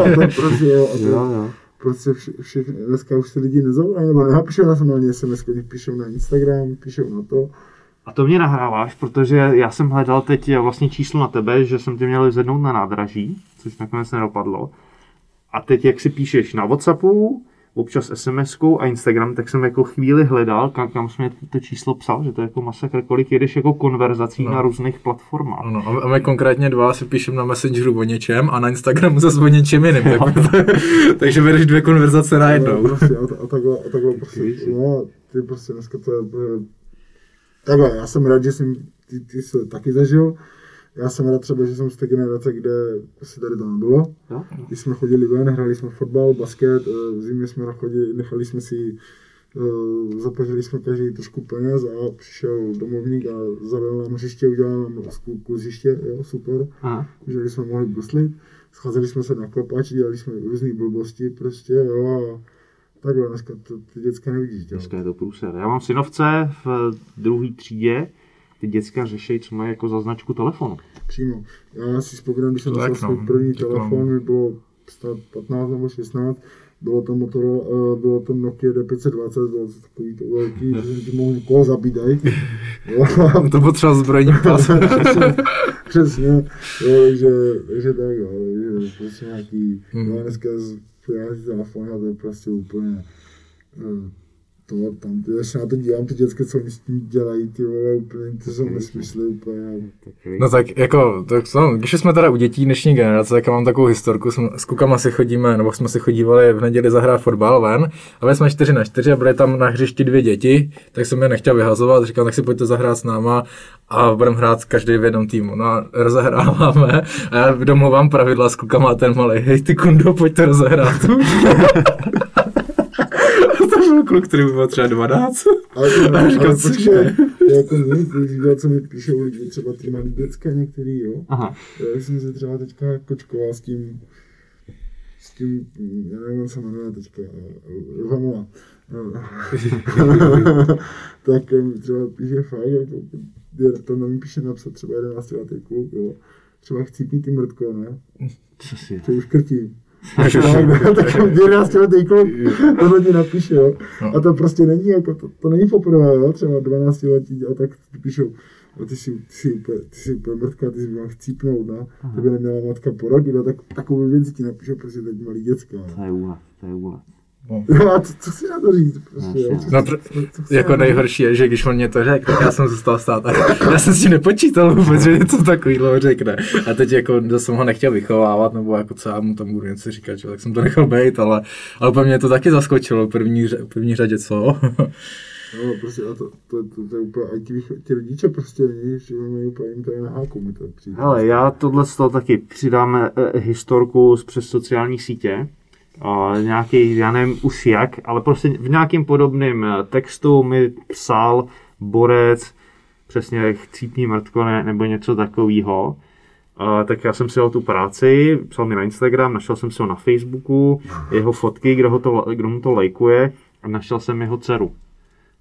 To prostě, jo, to, jo. prostě vše, všechny, dneska už se lidi nezavírají, nebo nenapíšou na normálně SMS, píšou na Instagram, píšou na to. A to mě nahráváš, protože já jsem hledal teď vlastně číslo na tebe, že jsem tě měl zvednout na nádraží, což nakonec nedopadlo. A teď, jak si píšeš na Whatsappu, občas sms a Instagram, tak jsem jako chvíli hledal, kam, kam jsi mě to číslo psal, že to je jako masakr, kolik jedeš jako konverzací no. na různých platformách. Ano, a- a my konkrétně dva si píšeme na Messengeru o něčem a na Instagramu zase o něčem jiným. Tak, takže vedeš dvě konverzace No, najednou. prostě, a, a, takhle, a takhle prostě, no, ty prostě dneska to je, takhle, já jsem rád, že jsem ty, ty se taky zažil, já jsem rád třeba, že jsem z té generace, kde se tady to nebylo. Když jsme chodili ven, hráli jsme fotbal, basket, eh, v zimě jsme chodili, nechali jsme si, eh, zapařili jsme každý trošku peněz a přišel domovník a zavěl nám hřiště, udělal nám kus- hřiště, jo, super, Aha. že jsme mohli bruslit. Scházeli jsme se na klepači, dělali jsme různé blbosti prostě, jo, a takhle dneska to, ty děcka nevidíš dělat. Dneska je to průser. Já mám synovce v druhé třídě, ty děcka řeší, co mají jako za značku telefonu. Přímo. Já si vzpomínám, když jsem dostal svůj první no. telefon, mi bylo snad 15 nebo 16, bylo to Motorola, uh, bylo to Nokia D520, bylo to takový to velký, že jsem ti mohl někoho zabít To potřeba zbrojní pas. Přesně, jo, takže, takže tak, jo, takže prostě nějaký, Hmm. jo, dneska z nějaký telefon a to je prostě úplně, eh, to, tam, ty, já se na to dívám, ty dětské, co oni s tím dělají, ty vole, úplně, to jsou nesmysly úplně. No tak jako, tak, no, když jsme teda u dětí dnešní generace, tak já mám takovou historku, jsme, s klukama si chodíme, nebo jsme si chodívali v neděli zahrát fotbal ven, a my jsme 4 na 4 a byly tam na hřišti dvě děti, tak jsem je nechtěl vyhazovat, říkal, tak si pojďte zahrát s náma a budeme hrát každý v jednom týmu. No a rozehráváme a já domluvám pravidla s klukama a ten malý, hej ty kundo, pojďte rozehrát. to byl kluk, který byl třeba 12. Ale to ne, říkal, ale počkej, to jako ty viděl, co mi píšou lidi, třeba ty malý děcka některý, jo. Aha. Já jsem se třeba teďka kočkoval s tím, s tím, já nevím, jak se jmenuje teďka, Vamela. tak mi třeba píše fakt, jako, to na mě píše napsat třeba 11 letý kluk, jo. Třeba chcípni ty mrtko, ne? Co si? To už krtím. Tak, tak 11 letý kluk tohle ti napíše, jo. A to prostě není jako, to, to není poprvé, jo, třeba 12 letí a tak píšou, no, ty jsi, ty jsi, úplně, ty jsi úplně mrtka, ty jsi měla chcípnout, ne? To by neměla matka porodit, no, tak takové věci ti napíšou prostě teď malý děcka. jo. To je úlet, to je úlet. Jo, a co, co chci na to říct, prostě, No, co, pr- co, co chci jako to nejhorší je, že když on mě to řekl, tak já jsem zůstal stát a já jsem si nepočítal vůbec, že něco takového řekne. A teď jako to jsem ho nechtěl vychovávat, nebo jako co já mu tam budu něco říkat, že? tak jsem to nechal být, ale, ale úplně mě to taky zaskočilo v první, ře- první řadě, co? No, prostě, a to, to, to, to, je úplně, a ti, ti rodiče prostě, víš, že mají úplně jim to je na háku, mi to přijde. Hele, já tohle z toho taky přidám eh, historku z přes sociální sítě. Nějaký, já nevím už jak, ale prostě v nějakým podobným eh, textu mi psal borec, přesně chcípní mrtko ne, nebo něco takového. Uh, tak já jsem si dal tu práci, psal mi na Instagram, našel jsem si ho na Facebooku, jeho fotky, kdo, ho to, kdo mu to lajkuje a našel jsem jeho dceru.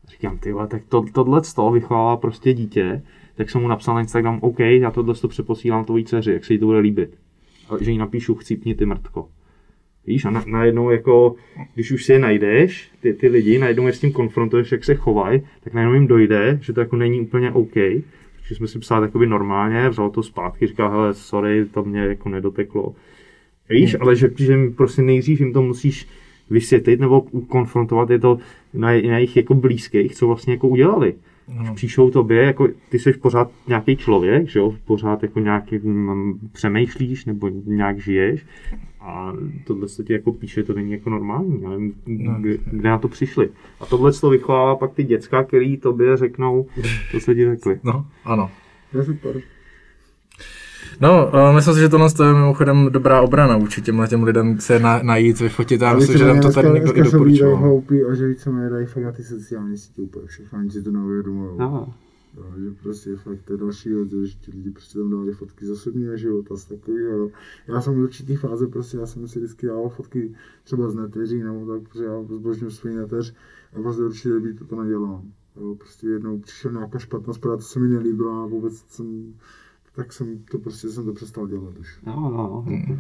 Říkám, ty tak to, tohle z toho vychovává prostě dítě, tak jsem mu napsal na Instagram, OK, já tohle to přeposílám tvojí dceři, jak se jí to bude líbit. Že jí napíšu, chcípni ty mrtko. Víš, a na, najednou jako, když už si je najdeš, ty, ty lidi, najednou je s tím konfrontuješ, jak se chovají, tak najednou jim dojde, že to jako není úplně OK. Takže jsme si psali jakoby normálně, vzal to zpátky, říkal, hele, sorry, to mě jako nedoteklo. Víš, ale že, že prostě nejdřív jim to musíš vysvětlit nebo konfrontovat je to na, na jejich jako blízkých, co vlastně jako udělali. No. Píšou tobě, jako ty jsi pořád nějaký člověk, že jo, pořád jako nějaký mm, přemýšlíš nebo nějak žiješ a tohle se ti jako píše, to není jako normální, já nevím, kde, kde na to přišli. A tohle to vychovává pak ty děcka, který tobě řeknou, to se ti řekli. No, ano. No, uh, myslím si, že tohle je mimochodem dobrá obrana vůči těmhle těm lidem se na, najít, vyfotit. Já myslím, že tam to tady někdo i dneska jsou doporučoval. hloupí a že víceméně dají fakt na ty sociální sítě úplně všechno, ani si to neuvědomují. No. Jo, že prostě fakt to je další že ti lidi prostě tam dávali fotky z osobního života, z takového. No. Já jsem v určitý fáze prostě, já jsem si vždycky dával fotky třeba z neteří, nebo tak, protože já zbožňuji svůj neteř a prostě určitě by to nedělám. Jo, prostě jednou přišel nějaká špatná zpráva, co se mi nelíbilo a vůbec jsem, tak jsem to prostě jsem to přestal dělat už. No, no, no.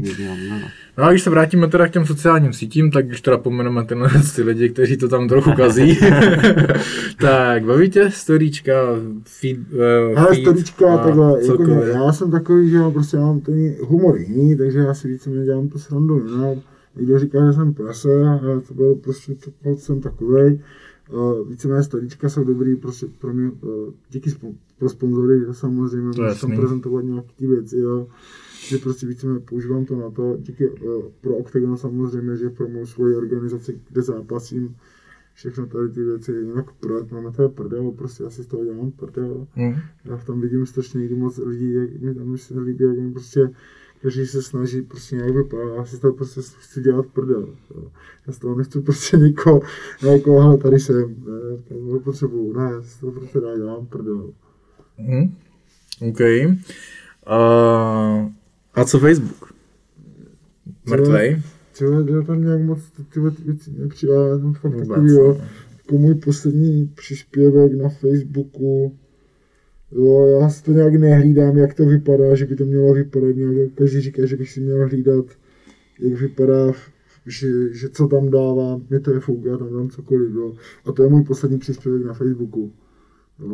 Věděl, no, no. A když se vrátíme teda k těm sociálním sítím, tak když teda pomeneme tyhle ty lidi, kteří to tam trochu kazí, tak baví tě storíčka, feed, uh, Ale feed storička, a takhle, jako celkově. já jsem takový, že jo, prostě já mám ten humor jiný, takže já si více dělám to srandu, no. Někdo říká, že jsem prase, a to bylo prostě, to, to jsem takovej. Uh, víceméně storička jsou dobrý prostě pro mě, uh, díky spo, pro sponzory, že samozřejmě To tam prezentovat nějaké ty věci, jo. Že prostě víceméně používám to na to, díky uh, pro Octagon samozřejmě, že promovu svoji organizaci, kde zápasím, všechno tady ty věci, jinak projekt máme to je prdel, prostě já si z toho dělám prdel. Hm. Já v tom vidím strašně někdy moc lidí, jak mi tam se líbí, jak mi prostě, každý se snaží prostě nějak vypadat, já si z toho prostě chci dělat prdel. jo. Já z toho nechci prostě někoho, jako, hele, tady jsem, ne, to potřebuju, ne, já si toho prostě dá, dělám prdel. Hm. OK. Uh, a co Facebook? Mrtvej? Třeba já tam nějak moc ty, ty, věci nepřijde, ale já tam fakt Vůbec, takový, jo, jako můj poslední příspěvek na Facebooku, Jo, já si to nějak nehlídám, jak to vypadá, že by to mělo vypadat nějak, jak každý říká, že bych si měl hlídat, jak vypadá, že, že co tam dávám, mě to je fuk, já tam dám cokoliv, jo. A to je můj poslední příspěvek na Facebooku.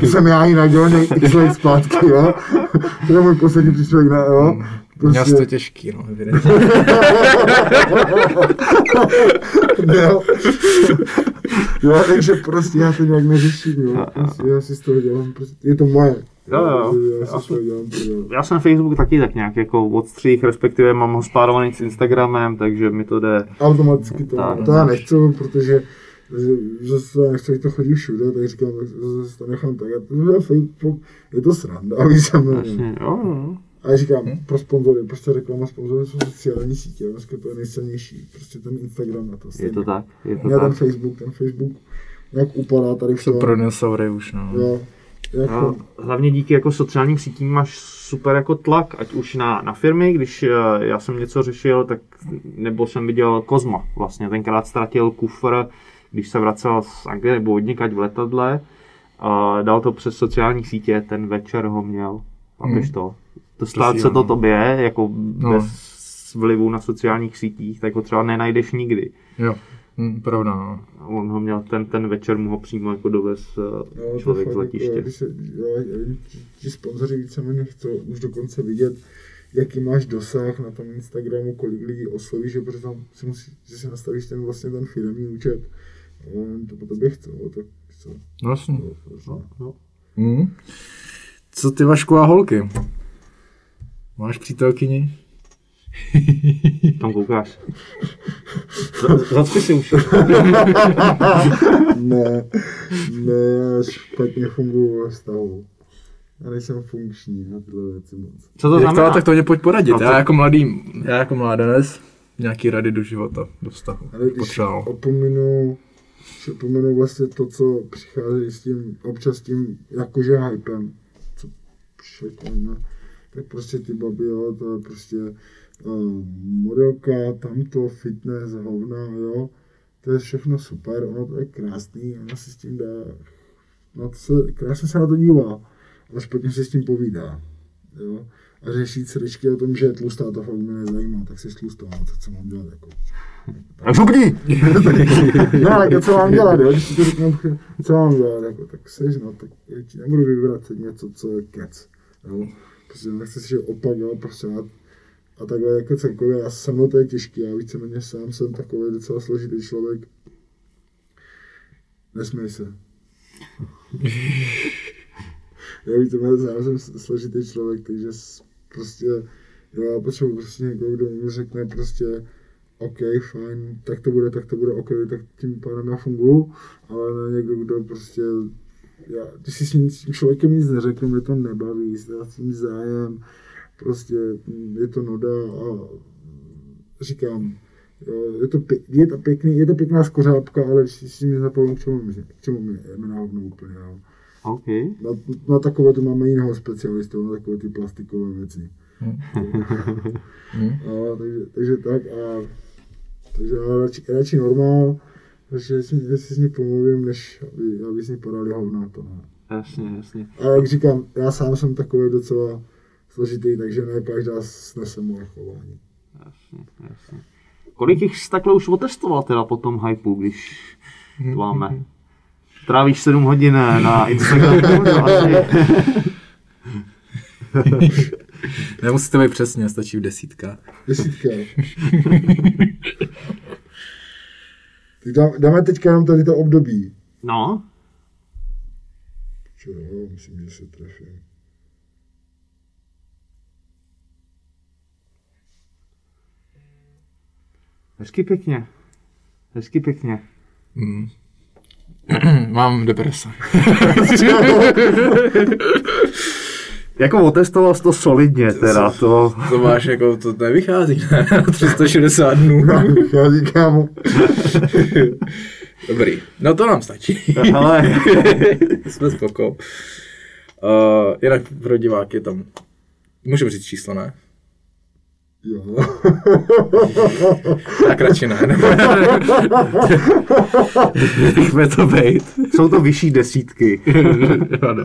To jsem já jinak, jo, x let zpátky, jo. To je můj poslední příspěvek, na, jo. Měl jsi to těžký, no, evidentně. jo, takže prostě já to nějak neřeším, jo. Prostě já si z toho dělám, prostě, je to moje. Jo, jo. Já dělám, jo. Já jsem Facebook taky tak nějak jako odstřih, respektive mám ho spárovaný s Instagramem, takže mi to jde. Automaticky to, Tak. to já nechci, protože že- nechci, ať to chodí všude, tak říkám, zase to nechám tak. A to je Facebook, je to sranda, víš, se jo, jo. A já říkám, pro sponzory, prostě reklama sponzory jsou sociální sítě, dneska to je nejsilnější, prostě ten Instagram na to. Je to tak, je to ten tak. Facebook, ten Facebook, jak upadá tady v Jsou tom, pro dinosaury už, no. jo, jako, No, hlavně díky jako sociálním sítím máš super jako tlak, ať už na, na firmy, když eh, já jsem něco řešil, tak nebo jsem viděl Kozma, vlastně tenkrát ztratil kufr, když se vracel z Anglie nebo od někať v letadle, a dal to přes sociální sítě, ten večer ho měl, chápeš to? To stát se to jo. tobě, jako No. bez vlivu na sociálních sítích, tak ho třeba nenajdeš nikdy. Jo, hm, pravda, no. On ho měl, ten, ten večer mu ho přímo jako dovez jo, eh, to člověk z letiště. Jako, když se, jo, ti, sponzoři víceméně chcou už dokonce vidět, jaký máš dosah na tom Instagramu, kolik lidí oslovíš, že protože tam si musí, že si nastavíš ten vlastně ten firmní účet, a on to po tobě chce, no, tak co, No, jasně. no, No. Hm. Co ty Vašku a holky? Máš přítelkyni? Tam koukáš. Z- Zacpi si už. ne, ne, já špatně funguji ve vztahu. Já nejsem funkční na tyhle věci moc. Co to Jak znamená? to, tak to mě pojď poradit. No, Já jako mladý, já jako mládenec, nějaký rady do života, do vztahu. Ale když Potřeboval. opominu, když opominu vlastně to, co přichází s tím, občas s tím jakože hypem, co všechno, tak prostě ty baby, jo, to je prostě uh, modelka, tamto, fitness, hovna, jo, to je všechno super, ono to je krásný, ona si s tím dá, no to se, krásně se na to dívá, ale špatně se s tím povídá, jo. A řešit srdečky o tom, že je tlustá, to fakt mě nezajímá, tak si tlustá, no, tak co mám dělat, jako. Tak župni! No, ale co mám dělat, jo? Když ti to řeknu, co mám dělat, jako, tak seš, no, tak já ti nebudu vyvracet něco, co je kec, jo? Prostě nechci si, opak, jo, prostě a, a takhle jako celkově, já se mnou to je těžký, já víceméně sám jsem takový docela složitý člověk. Nesmej se. já víceméně sám jsem složitý člověk, takže prostě, já potřebuji prostě někoho, kdo mi řekne prostě, OK, fajn, tak to bude, tak to bude, OK, tak tím pádem já funguju, ale ne někdo, kdo prostě, já, když si s tím, s tím člověkem nic neřeknu, mě to nebaví, ztrácím zájem, prostě mm, je to nuda a říkám, jo, je to, pě- je to pěkný, je to pěkná skořápka, ale když si s tím nezapomenu, k čemu mi, k čemu mi hovno úplně, jo. OK. Na, na takové to máme jiného specialistu, na takové ty plastikové věci. No, takže, takže tak a takže já radši, radši normál, takže jestli, jestli s ní pomluvím, než aby, aby s ní podali hovna, to ne. Jasně, jasně. A jak říkám, já sám jsem takový docela složitý, takže ne každá snese moje chování. Jasně, jasně. Kolik jich jsi takhle už otestoval teda po tom hypeu, když to máme? Trávíš 7 hodin na Instagramu? no. Nemusíte být přesně, stačí v desítkách. Desítka. Tak dá, dáme teďka jenom tady to období. No, Čo, jo, myslím, že se trefím. hezky pěkně. Hezky pěkně. Mám deprese. Jako otestoval jsi to solidně teda, to... To máš jako, to nevychází, ne? 360 dnů. Já říkám, Dobrý, no to nám stačí. Ale Jsme spoko. Uh, jinak pro diváky tam, můžu říct číslo, ne? jo. Tak radši ne. nechme to být. Jsou to vyšší desítky. ano.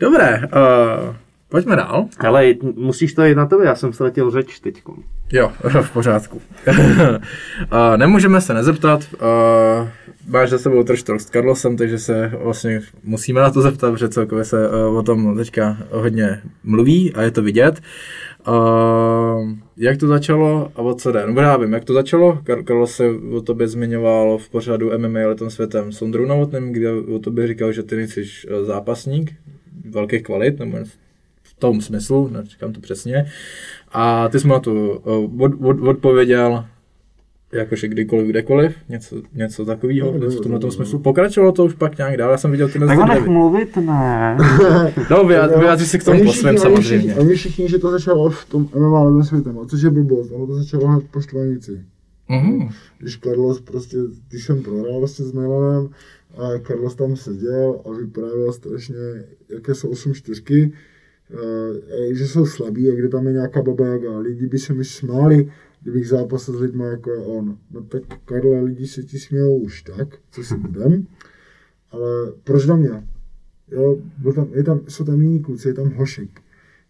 Dobré, uh, Pojďme dál. Ale musíš to jít na tebe, já jsem ztratil řeč teď. Jo, v pořádku. uh, nemůžeme se nezeptat. Uh, máš za sebou trošku s Carlosem, takže se vlastně musíme na to zeptat, protože celkově se uh, o tom teďka hodně mluví a je to vidět. Uh, jak to začalo a o co jde? No já vím, jak to začalo. Carlos se o tobě zmiňoval v pořadu MMA letem světem s Ondrou Novotným, kde o tobě říkal, že ty nejsi zápasník velkých kvalit, nebo tom smyslu, neříkám to přesně. A ty jsi mu na to od, od, odpověděl, jakože kdykoliv, kdekoliv, něco, něco takového, no, v tomhle tom smyslu. Pokračovalo to už pak nějak dál, já jsem viděl ty Tak nech mluvit, ne. no, vyjádři se k tomu po svém samozřejmě. A my všichni, že to začalo v tom MMA levém světem, což je blbost, ono to začalo hned po štvanici. Mm-hmm. Když Carlos prostě, když jsem prohrál vlastně s Milanem, a Carlos tam seděl a vyprávěl strašně, jaké jsou 8 čtyřky, že jsou slabí a kde tam je nějaká babajaga. Lidi by se mi smáli, kdybych zápasil s lidmi jako je on. No tak Karle, lidi se ti smějou už tak, co si budem, ale proč na mě? Jo, byl tam, je tam, jsou tam jiní kluci, je tam Hošek,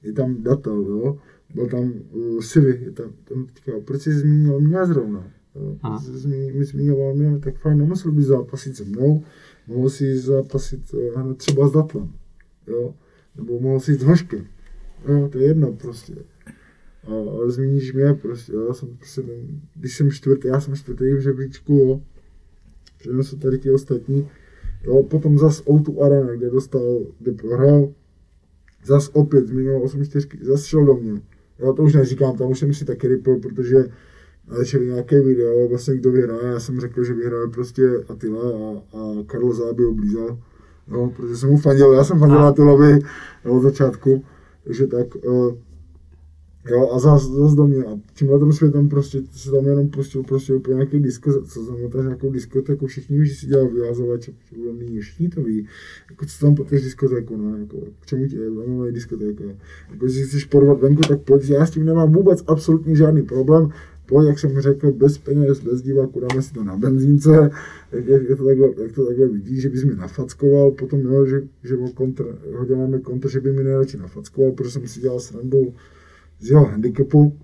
je tam Datel, jo, byl tam uh, Sivy, je tam, tam teďka, proč jsi zmínil mě zrovna? mi zmiňoval mě, tak fajn, nemusel by zápasit se mnou, mohl si zápasit uh, třeba s Datlem, jo, nebo mohl si jít s Hoškem, jo, to je jedno prostě. A, a zmíníš mě prostě, já jsem prostě ten, když jsem čtvrtý, já jsem čtvrtý v žebříčku, jo, že jsou tady ti ostatní, jo, potom zas Outu Arena, kde dostal, kde prohrál, zas opět zmínil 8 4 zas šel do mě, jo, to už neříkám, tam už jsem si taky rypl, protože začali nějaké video, vlastně kdo vyhraje, já jsem řekl, že vyhraje prostě Attila a, a Karlo Záby oblízal, jo, protože jsem mu fandil, já jsem fandil Attilovi od začátku, takže tak, uh, Jo, a zase zas do mě. A tímhle tom světem prostě se tam jenom pustil prostě úplně nějaký disko, co znamená nějakou diskotéku, všichni že si dělal vyhazovač, všichni to ví. Jako co tam potřebuješ diskotéku, no, jako, k čemu ti je MMA diskotéka. Jako, když chceš porvat venku, tak pojď, já s tím nemám vůbec absolutně žádný problém, pojď, jak jsem řekl, bez peněz, bez diváku, dáme si to na benzínce, jak, jak, to, takhle, jak to takhle vidí, že bys mi nafackoval, potom jo, že, že kontr, hodil kontr, že by mi nejradši nafackoval, protože jsem si dělal srandu, z jeho handicapu,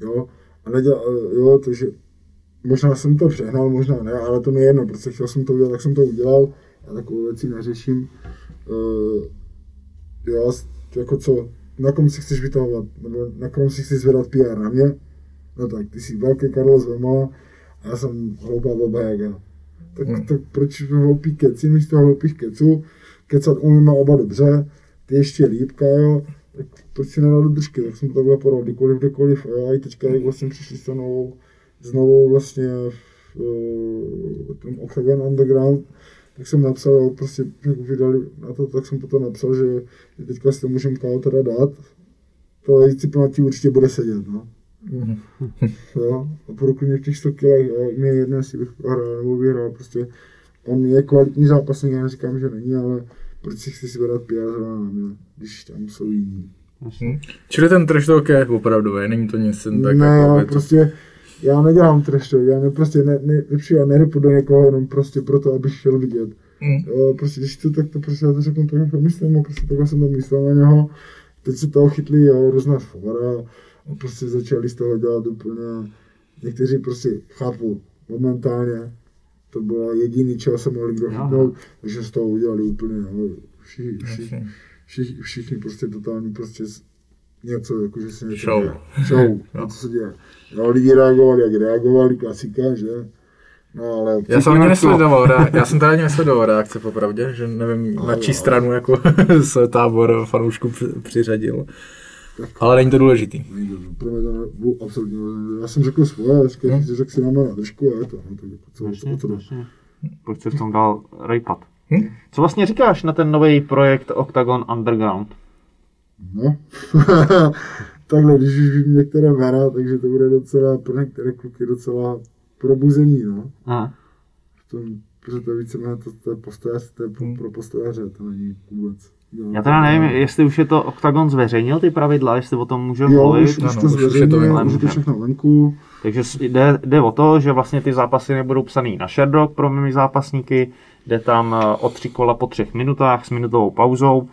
jo, a nedělal, jo, takže možná jsem to přehnal, možná ne, ale to mi je jedno, protože chtěl jsem to udělat, tak jsem to udělal, já takovou věci neřeším, uh, jo, jako co, na kom si chceš vytahovat, nebo na kom si chceš zvedat PR, na mě? No tak, ty jsi velký Karlo Zvema a já jsem hloupá baba Jaga. Tak, hmm. tak proč hloupý keci, místo hloupých keců, kecat umíme oba dobře, ty ještě líp, jo, tak proč si nedal do držky, tak jsem to takhle podal, kdykoliv, kdekoliv, a i teďka, jak vlastně přišli s novou, s novou vlastně v, uh, ten Octagon Underground, tak jsem napsal, prostě jak vydali na to, tak jsem potom napsal, že, teďka si to můžeme kálo teda dát, to disciplinatí určitě bude sedět, no. Mm-hmm. jo, a po mě v těch 100 kilech, mě jedno, jestli bych prohrál nebo vyhrál, prostě on je kvalitní zápasník, já neříkám, že není, ale proč si chci si na mě, když tam jsou jiní. Hmm. Čili ten trash talk je opravdu, není to nic jen tak ne, jako prostě já nedělám trash talk, já ne, prostě ne, ne, nepřijel, nerypu do někoho jenom prostě proto, abych chtěl vidět. Hmm. Jo, prostě když to tak to prostě já to řeknu tak jako myslím, a prostě takhle jsem to myslel na něho. Teď se toho chytli, jo, různá fora prostě začali z toho dělat úplně, někteří prostě chápu, momentálně, to bylo jediný, čeho se mohli kdo chytnout, takže z toho udělali úplně, všichni, všichni, všichni, všichni prostě totální prostě něco, jako že se něco Show. děje. Show, no. co se děje. No, lidi reagovali, jak reagovali, klasika, že? No, ale já jsem ani nesledoval, rea- já jsem tady ani nesledoval reakce popravdě, že nevím, no, na čí stranu jako se tábor fanoušku přiřadil. Tak, ale není to důležitý. Není to, pro mě to ne, absolutně Já jsem řekl svoje, já říkal, hmm. řekl si nám na držku a je to. No, tak jako co, jasně, co, co, Proč se v tom dal rejpat? Hmm? Co vlastně říkáš na ten nový projekt Octagon Underground? No, takhle, když už vím některé jména, takže to bude docela pro některé kluky docela probuzení, no. Aha. V tom, protože to víceméně to, to je postojař, to je pro, pro postojaře, to není vůbec. Já teda nevím, jestli už je to Octagon zveřejnil ty pravidla, jestli o tom můžeme jo, mluvit. Už, už to zveřejnil, už je to všechno venku. Takže jde, jde o to, že vlastně ty zápasy nebudou psaný na Sherdog pro mými zápasníky, jde tam eh, o tři kola po třech minutách s minutovou pauzou.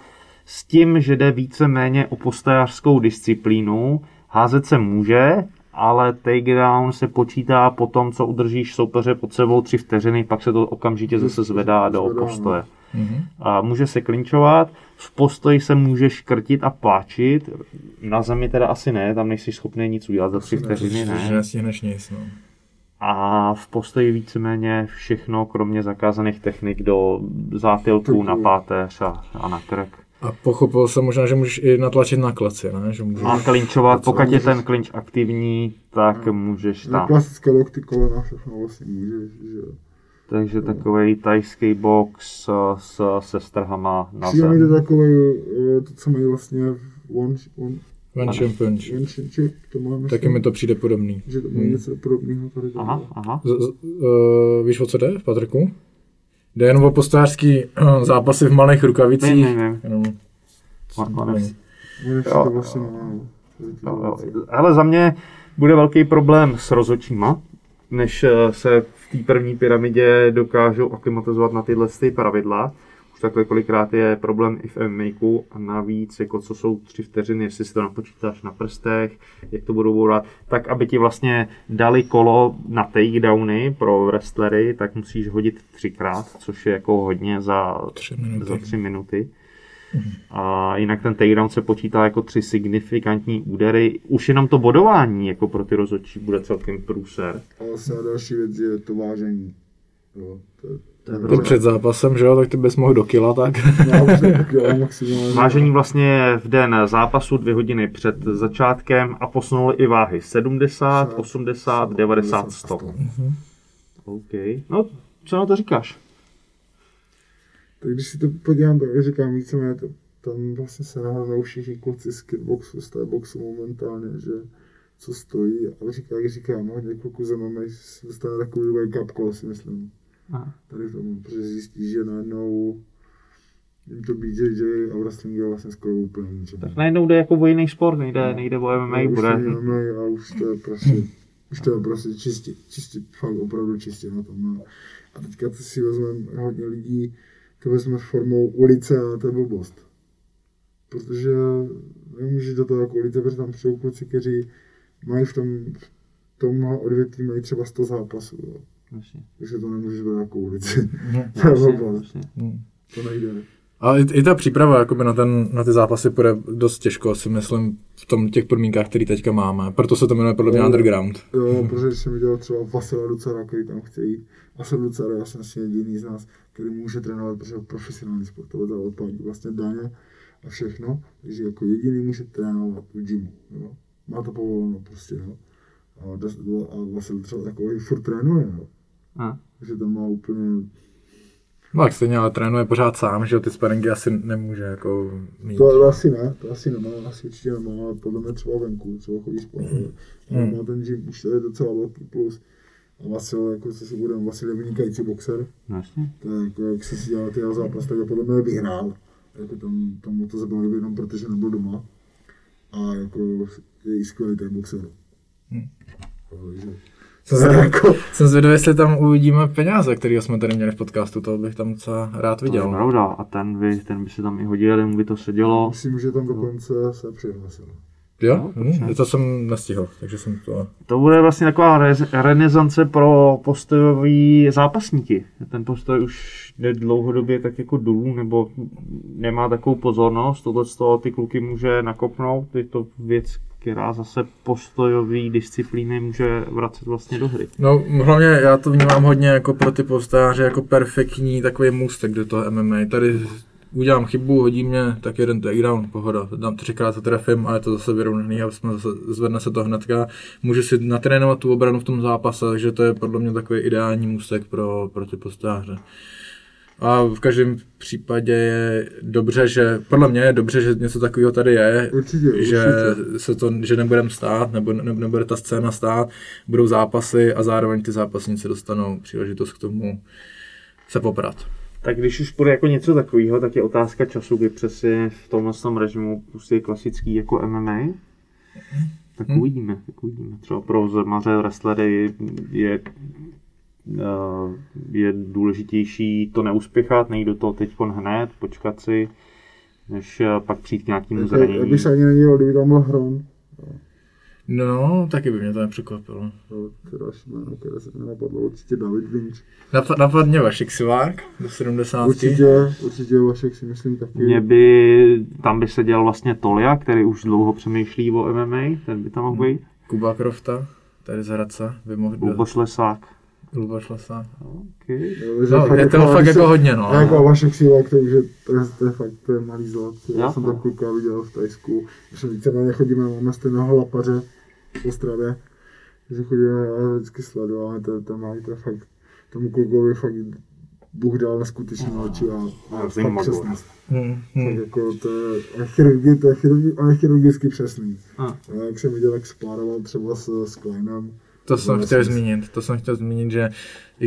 s tím, že jde víceméně o postojářskou disciplínu. Házet se může, ale takedown se počítá po tom, co udržíš soupeře pod sebou tři vteřiny, pak se to okamžitě zase zvedá do no. Postoje. A může se klinčovat, v postoji se může škrtit a pláčit, na zemi teda asi ne, tam nejsi schopný nic udělat za tři vteřiny, ne. nestihneš nic, no. A v postoji víceméně všechno, kromě zakázaných technik do zátilku, na páteř a, a na krk. A pochopil jsem možná, že můžeš i natlačit na kleci, ne? Že můžeš... A klinčovat, co pokud je můžeš? ten klinč aktivní, tak můžeš Na tam. klasické lokty kolena všechno vlastně můžeš, že jo. Takže takový tajský box s, se strhama na Přijde mi to zem. takové, eh, to, co mají vlastně v One, one, One Punch. one to Taky mi to přijde podobný. že to má něco podobného tady. Aha, aha. Z, z, uh, víš, o co jde, Patriku? Jde jenom o postářský uh, zápasy v malých rukavicích. Jenom, Jo, vlastně nemá. Jo, jo. Ale za mě bude velký problém s rozočíma, než eh, se v té první pyramidě dokážou aklimatizovat na tyhle ty pravidla. Už takhle kolikrát je problém i v MMA a navíc, jako co jsou tři vteřiny, jestli si to napočítáš na prstech, jak to budou bourat, tak aby ti vlastně dali kolo na takedowny pro wrestlery, tak musíš hodit třikrát, což je jako hodně za Tři minuty. za tři minuty. A jinak ten takedown se počítá jako tři signifikantní údery. Už jenom to bodování jako pro ty rozhodčí bude celkem průser. A vlastně další věc je to vážení. Jo, to, je- to před zápasem, že jo, tak ty bys mohl do kila, tak. No, ale. Vážení vlastně je v den zápasu dvě hodiny před začátkem a posunuli i váhy 70, 80, 90, 100. OK. No, co na to říkáš? Tak když si to podívám, tak říkám víceméně, to, tam vlastně se nahrnou všichni kluci z kickboxu, z té boxu momentálně, že co stojí. A říká, jak říkám, hodně kluků za mnou dostane takový wake up call, si myslím. Aha. Tady v tom, protože zjistí, že najednou jim to BJJ a wrestling je vlastně skoro úplně ničem. Tak najednou jde jako o jiný sport, nejde, nejde o MMA, už bude... je MMA a už to je prostě, už to je prostě čistě, čistě, fakt opravdu čistě na tom. No. A teďka to si vezmeme hodně lidí, to vezme formou ulice a to je blbost. Protože nemůžeš do toho jako ulice, protože tam jsou kluci, kteří mají v tom, v tomhle odvětví mají třeba 100 zápasů. Jo. Takže to nemůžeš brát jako ulici. Mhm. to je jasně. To nejde. Ale i, i ta příprava jakoby na, ten, na ty zápasy půjde dost těžko, si myslím, v tom těch podmínkách, které teďka máme. Proto se to jmenuje podle mě Jo. underground. Jo, protože jsem viděl třeba Vasila Ducara, který tam chce jít. Vasil Ducara je vlastně asi jediný z nás, který může trénovat, protože profesionální sportovec a odplatí vlastně daně a všechno. Takže jako jediný může trénovat v gymu. Jo. Má to povoleno prostě. Jo. A, das- a Vasil třeba takový furt trénuje. Jo. A. Takže to má úplně... No tak stejně, ale trénuje pořád sám, že ty sparingy asi nemůže jako mít. To, to asi ne, to asi nemá, asi určitě nemá, ale podle mě třeba venku, třeba chodí spolu. Ale má ten gym, už to je docela velký plus. A Vasil, jako co si budeme, Vasil je vynikající boxer. No, je jako, jak se si dělal ty jeho zápas, tak je podle mě vyhrál. Jako tam, tomu to zabavil jenom protože nebyl doma. A jako je i skvělý ten boxer. Takže, Jsem je zvědavý, jako, jsem zvědavý, jestli tam uvidíme peníze, které jsme tady měli v podcastu, to bych tam docela rád To je viděl. pravda. A ten by, ten by se tam i hodil, mu by to sedělo. myslím, že tam dokonce se přihlásil. Jo? No, to jsem nestihl, takže jsem to... To bude vlastně taková re- renesance pro postojový zápasníky. Ten postoj už jde dlouhodobě tak jako dolů, nebo nemá takovou pozornost. Tohle z toho ty kluky může nakopnout. Je to věc, která zase postojový disciplíny může vracet vlastně do hry. No hlavně já to vnímám hodně jako pro ty postáře, jako perfektní takový můstek do toho MMA. Tady udělám chybu, hodí mě, tak jeden takedown, pohoda. Dám třikrát to trefím a je to zase vyrovnaný a jsme zase, zvedne se to hnedka. Můžu si natrénovat tu obranu v tom zápase, takže to je podle mě takový ideální můstek pro, pro ty postáře. A v každém případě je dobře, že, podle mě je dobře, že něco takového tady je, Určitě, že určitě. se to, že nebudeme stát, nebo ne, nebude ta scéna stát, budou zápasy a zároveň ty zápasníci dostanou příležitost k tomu se poprat. Tak když už bude jako něco takového, tak je otázka času, kdy přesně v tomhle tom režimu pustí klasický jako MMA. Tak Hmm. uvidíme, tak uvidíme. Třeba pro zemaře wrestlery je, eh, je důležitější to neuspěchat, nejít do toho teď hned, počkat si než eh, pak přijít k nějakému já zranění. bych se ani nedíval, kdyby tam byl Hron. No, taky by mě to nepřekvapilo. Je další jméno, které se mi napadlo, určitě David Vinč. Nap- napadně Vašek Sivák do 70. Určitě, určitě Vašek si myslím taky. Mě by, tam by seděl vlastně Tolia, který už dlouho přemýšlí o MMA, ten by tam mohl být. Kuba Krofta, tady z Hradce, by mohl do Luboš Lesák. Luboš Lesa. Okay. Že No, je toho fakt jako se- hodně, no. Jako Vašek Sivák, to už je, to je, to je fakt, to je malý zlat. Já Jo. jsem tak kluka viděl v Tajsku, že jsme víceméně chodíme, máme stejného lapaře v Ostravě, že chodíme a vždycky sledováme, to, to malý, to je fakt, tomu klukovi fakt Bůh dal neskutečné oči a, a fakt vím, přesnost. Hmm, Tak hmm. jako to je, a chirurgi, to je chirurgi, on je chirurgicky přesný. A. A jak jsem viděl, jak spároval třeba s, s Kleinem, To jsem No, chtěl zmínit, to jsem chtěl zmínit, že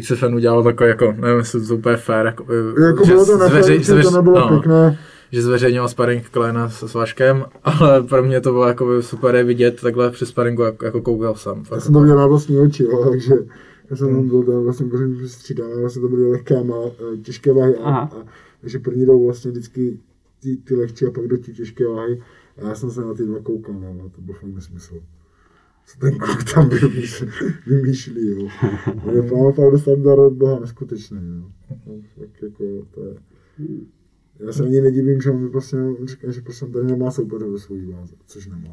XFN udělal takové jako, nevím, jestli to úplně fair, jako, jako že bylo to nefér, že to zveř- nebylo no, pěkné, že zveřejnil sparring Kleina s, s Vaškem, ale pro mě to bylo jako super je vidět takhle při sparingu, jako, jako koukal jsem. Já Fakt, jsem to viděl na vlastní oči, jo, takže já jsem tam byl tam vlastně první střídané, vlastně to byly lehké a eh, těžké váhy, a, Aha. a, takže první jdou vlastně vždycky ty, ty lehčí a pak do ty těžké váhy a já jsem se na ty dva koukal, no, a to byl fakt nesmysl. Co ten kluk tam vymýšlí, vymýšlí jo. On je fakt, fakt dostat dar od Boha neskutečný, jo. No, fakt jako, to je... Já se ani nedivím, že on mi prostě říká, že prostě on tady nemá soupeře ve svojí váze, což nemá.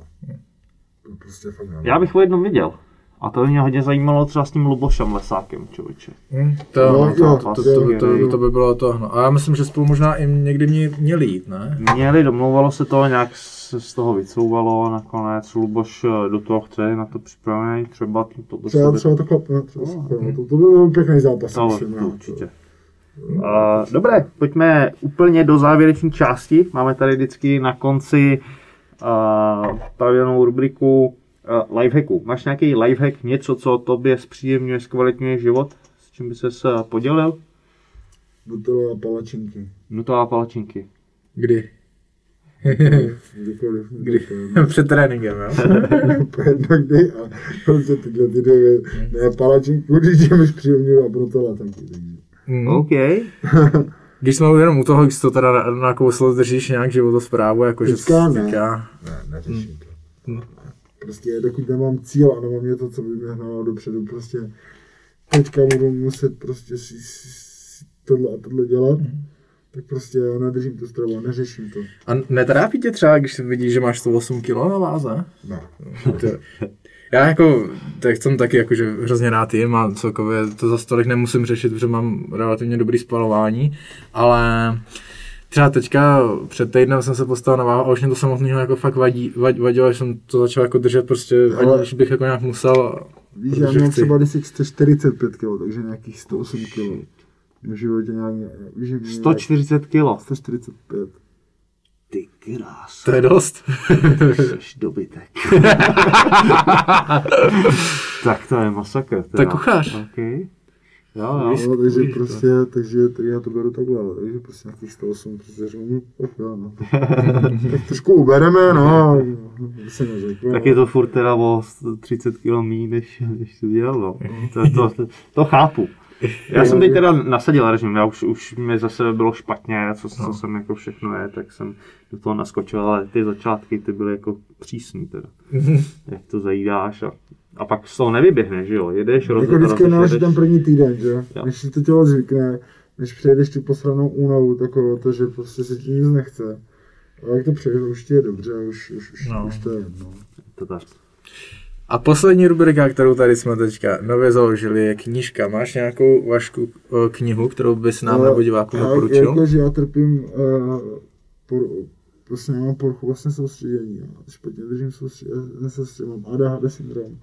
To prostě fakt nemá. Já bych ho jednou viděl. A to by mě hodně zajímalo třeba s tím Lubošem Lesákem, člověče. Hm, to, No, to, to, to, to, to, to, by bylo to. No. A já myslím, že spolu možná i někdy mě, měli jít, ne? Měli, domlouvalo se to, nějak se z toho vycouvalo, nakonec Luboš eh, do toho chce na to připravený, třeba to by Třeba, se třeba to klapne, třeba se klapne. To, to byl pěkný zápas, to, myslím. to já. určitě. Uh, dobré, pojďme úplně do závěrečné části. Máme tady vždycky na konci uh, pravidelnou rubriku uh, lifehacku. Máš nějaký lifehack, něco, co tobě zpříjemňuje, zkvalitňuje život? S čím by ses podělil? Butele a palačinky. Nutella palačinky. Kdy? Kdykoliv. Kdy? Před tréninkem, jo? Jedno kdy a prostě tyhle ty dvě, ne palačinku, když je mi příjemně a brutela taky. Takže. Mm. OK. Když jsme jenom u toho, když to teda na, na kouslo držíš nějak životosprávu, jakože Teďka ne. teďka, Ne, neřeším to. Hmm. Prostě dokud nemám cíl a nemám něco, co by mě hnalo dopředu, prostě teďka budu muset prostě si, si, si tohle a tohle dělat, tak prostě já nedržím tu stravu a neřeším to. A netrápí tě třeba, když vidíš, že máš 108 kg na váze? No. To, já jako, tak jsem taky jakože hrozně rád jim a celkově to za stolik nemusím řešit, protože mám relativně dobrý spalování, ale třeba teďka před týdnem jsem se postavil na váhu a už mě to samotného jako fakt vadí, vad, vadilo, že jsem to začal jako držet prostě, Ale- aniž bych jako nějak musel. Víš, já chci. třeba když 145 kg, takže nějakých 108 kg. V životě nějak, víš, že mě 140 kg. nějak 145. Ty krás. To je dost. Jsi dobytek. tak to je masakr. To je kuchař. Okay. Jo, jo. No, takže víš to. prostě, takže tak já to beru takhle, takže prostě nějakých 108, prostě říkám, hm, tak jo, no. tak trošku ubereme, no, se. Tak je to furt teda o 30 kg méně, než, než jsi dělal, no. To, to, to, to chápu. Já jsem teď teda nasadil režim, já už, už mi zase bylo špatně, co, co jsem jako všechno je, tak jsem do toho naskočil, ale ty začátky ty byly jako přísný teda. Jak to zajídáš a, a pak z toho nevyběhneš, že jo, jedeš, Jako vždycky jedeš. ten první týden, že? Jo. Než si to tělo zvykne, než přejdeš tu posranou únavu, takovou to, že prostě se ti nic nechce. A jak to přejdeš, už ti je dobře, už, už, už, No. už to je jedno. To tak. A poslední rubrika, kterou tady jsme teďka nově založili, je knížka. Máš nějakou vašku eh, knihu, kterou bys nám nebo divákům já- doporučil? Jako, že já trpím, uh, por, prostě já mám poruchu vlastně soustředění. Já špatně držím soustředění, nesoustředění, mám ADHD syndrom.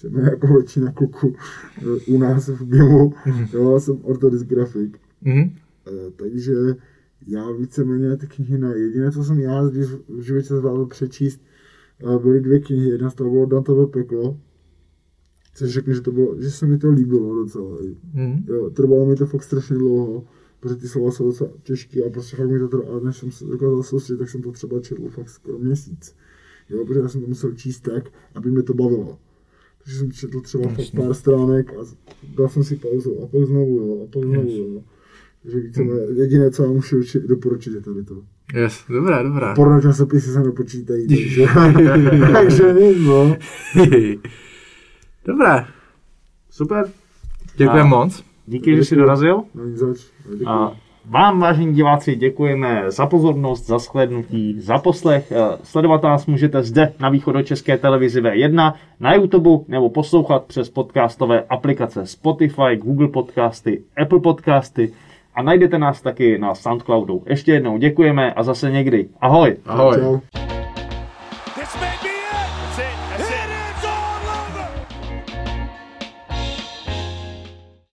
Že mě jako většina kluků eh, u nás v GIMu, jo, já jsem ortodysgrafik. Mhm. Eh, takže já víceméně ty knihy na jediné, co jsem já když v životě zvládl přečíst, byly dvě knihy, jedna z toho bylo Dantovo peklo, což řeknu, že, to bylo, že se mi to líbilo docela. Mhm. Jo, trvalo mi to fakt strašně dlouho, protože ty slova jsou docela těžké a prostě fakt mi to trvalo, a než jsem se dokázal soustředit, tak jsem to třeba četl fakt skoro měsíc. Jo, protože já jsem to musel číst tak, aby mě to bavilo. Takže jsem četl třeba fakt pár stránek a dal jsem si pauzu a pak znovu, jo, a pak znovu, jo. Že více, jediné, co vám můžu uči- doporučit, je tady to. Yes, dobrá, dobrá. Porno časopisy se nepočítají, takže, takže nic, no. dobrá, Super. děkujeme A- moc. Díky, že jsi dorazil. No nic zač. Děkuji. A vám, vážení diváci, děkujeme za pozornost, za shlédnutí, za poslech. Eh, Sledovat nás můžete zde na východočeské televizi V1, na YouTube nebo poslouchat přes podcastové aplikace Spotify, Google Podcasty, Apple Podcasty a najdete nás taky na Soundcloudu. Ještě jednou děkujeme a zase někdy. Ahoj! Ahoj. Čau.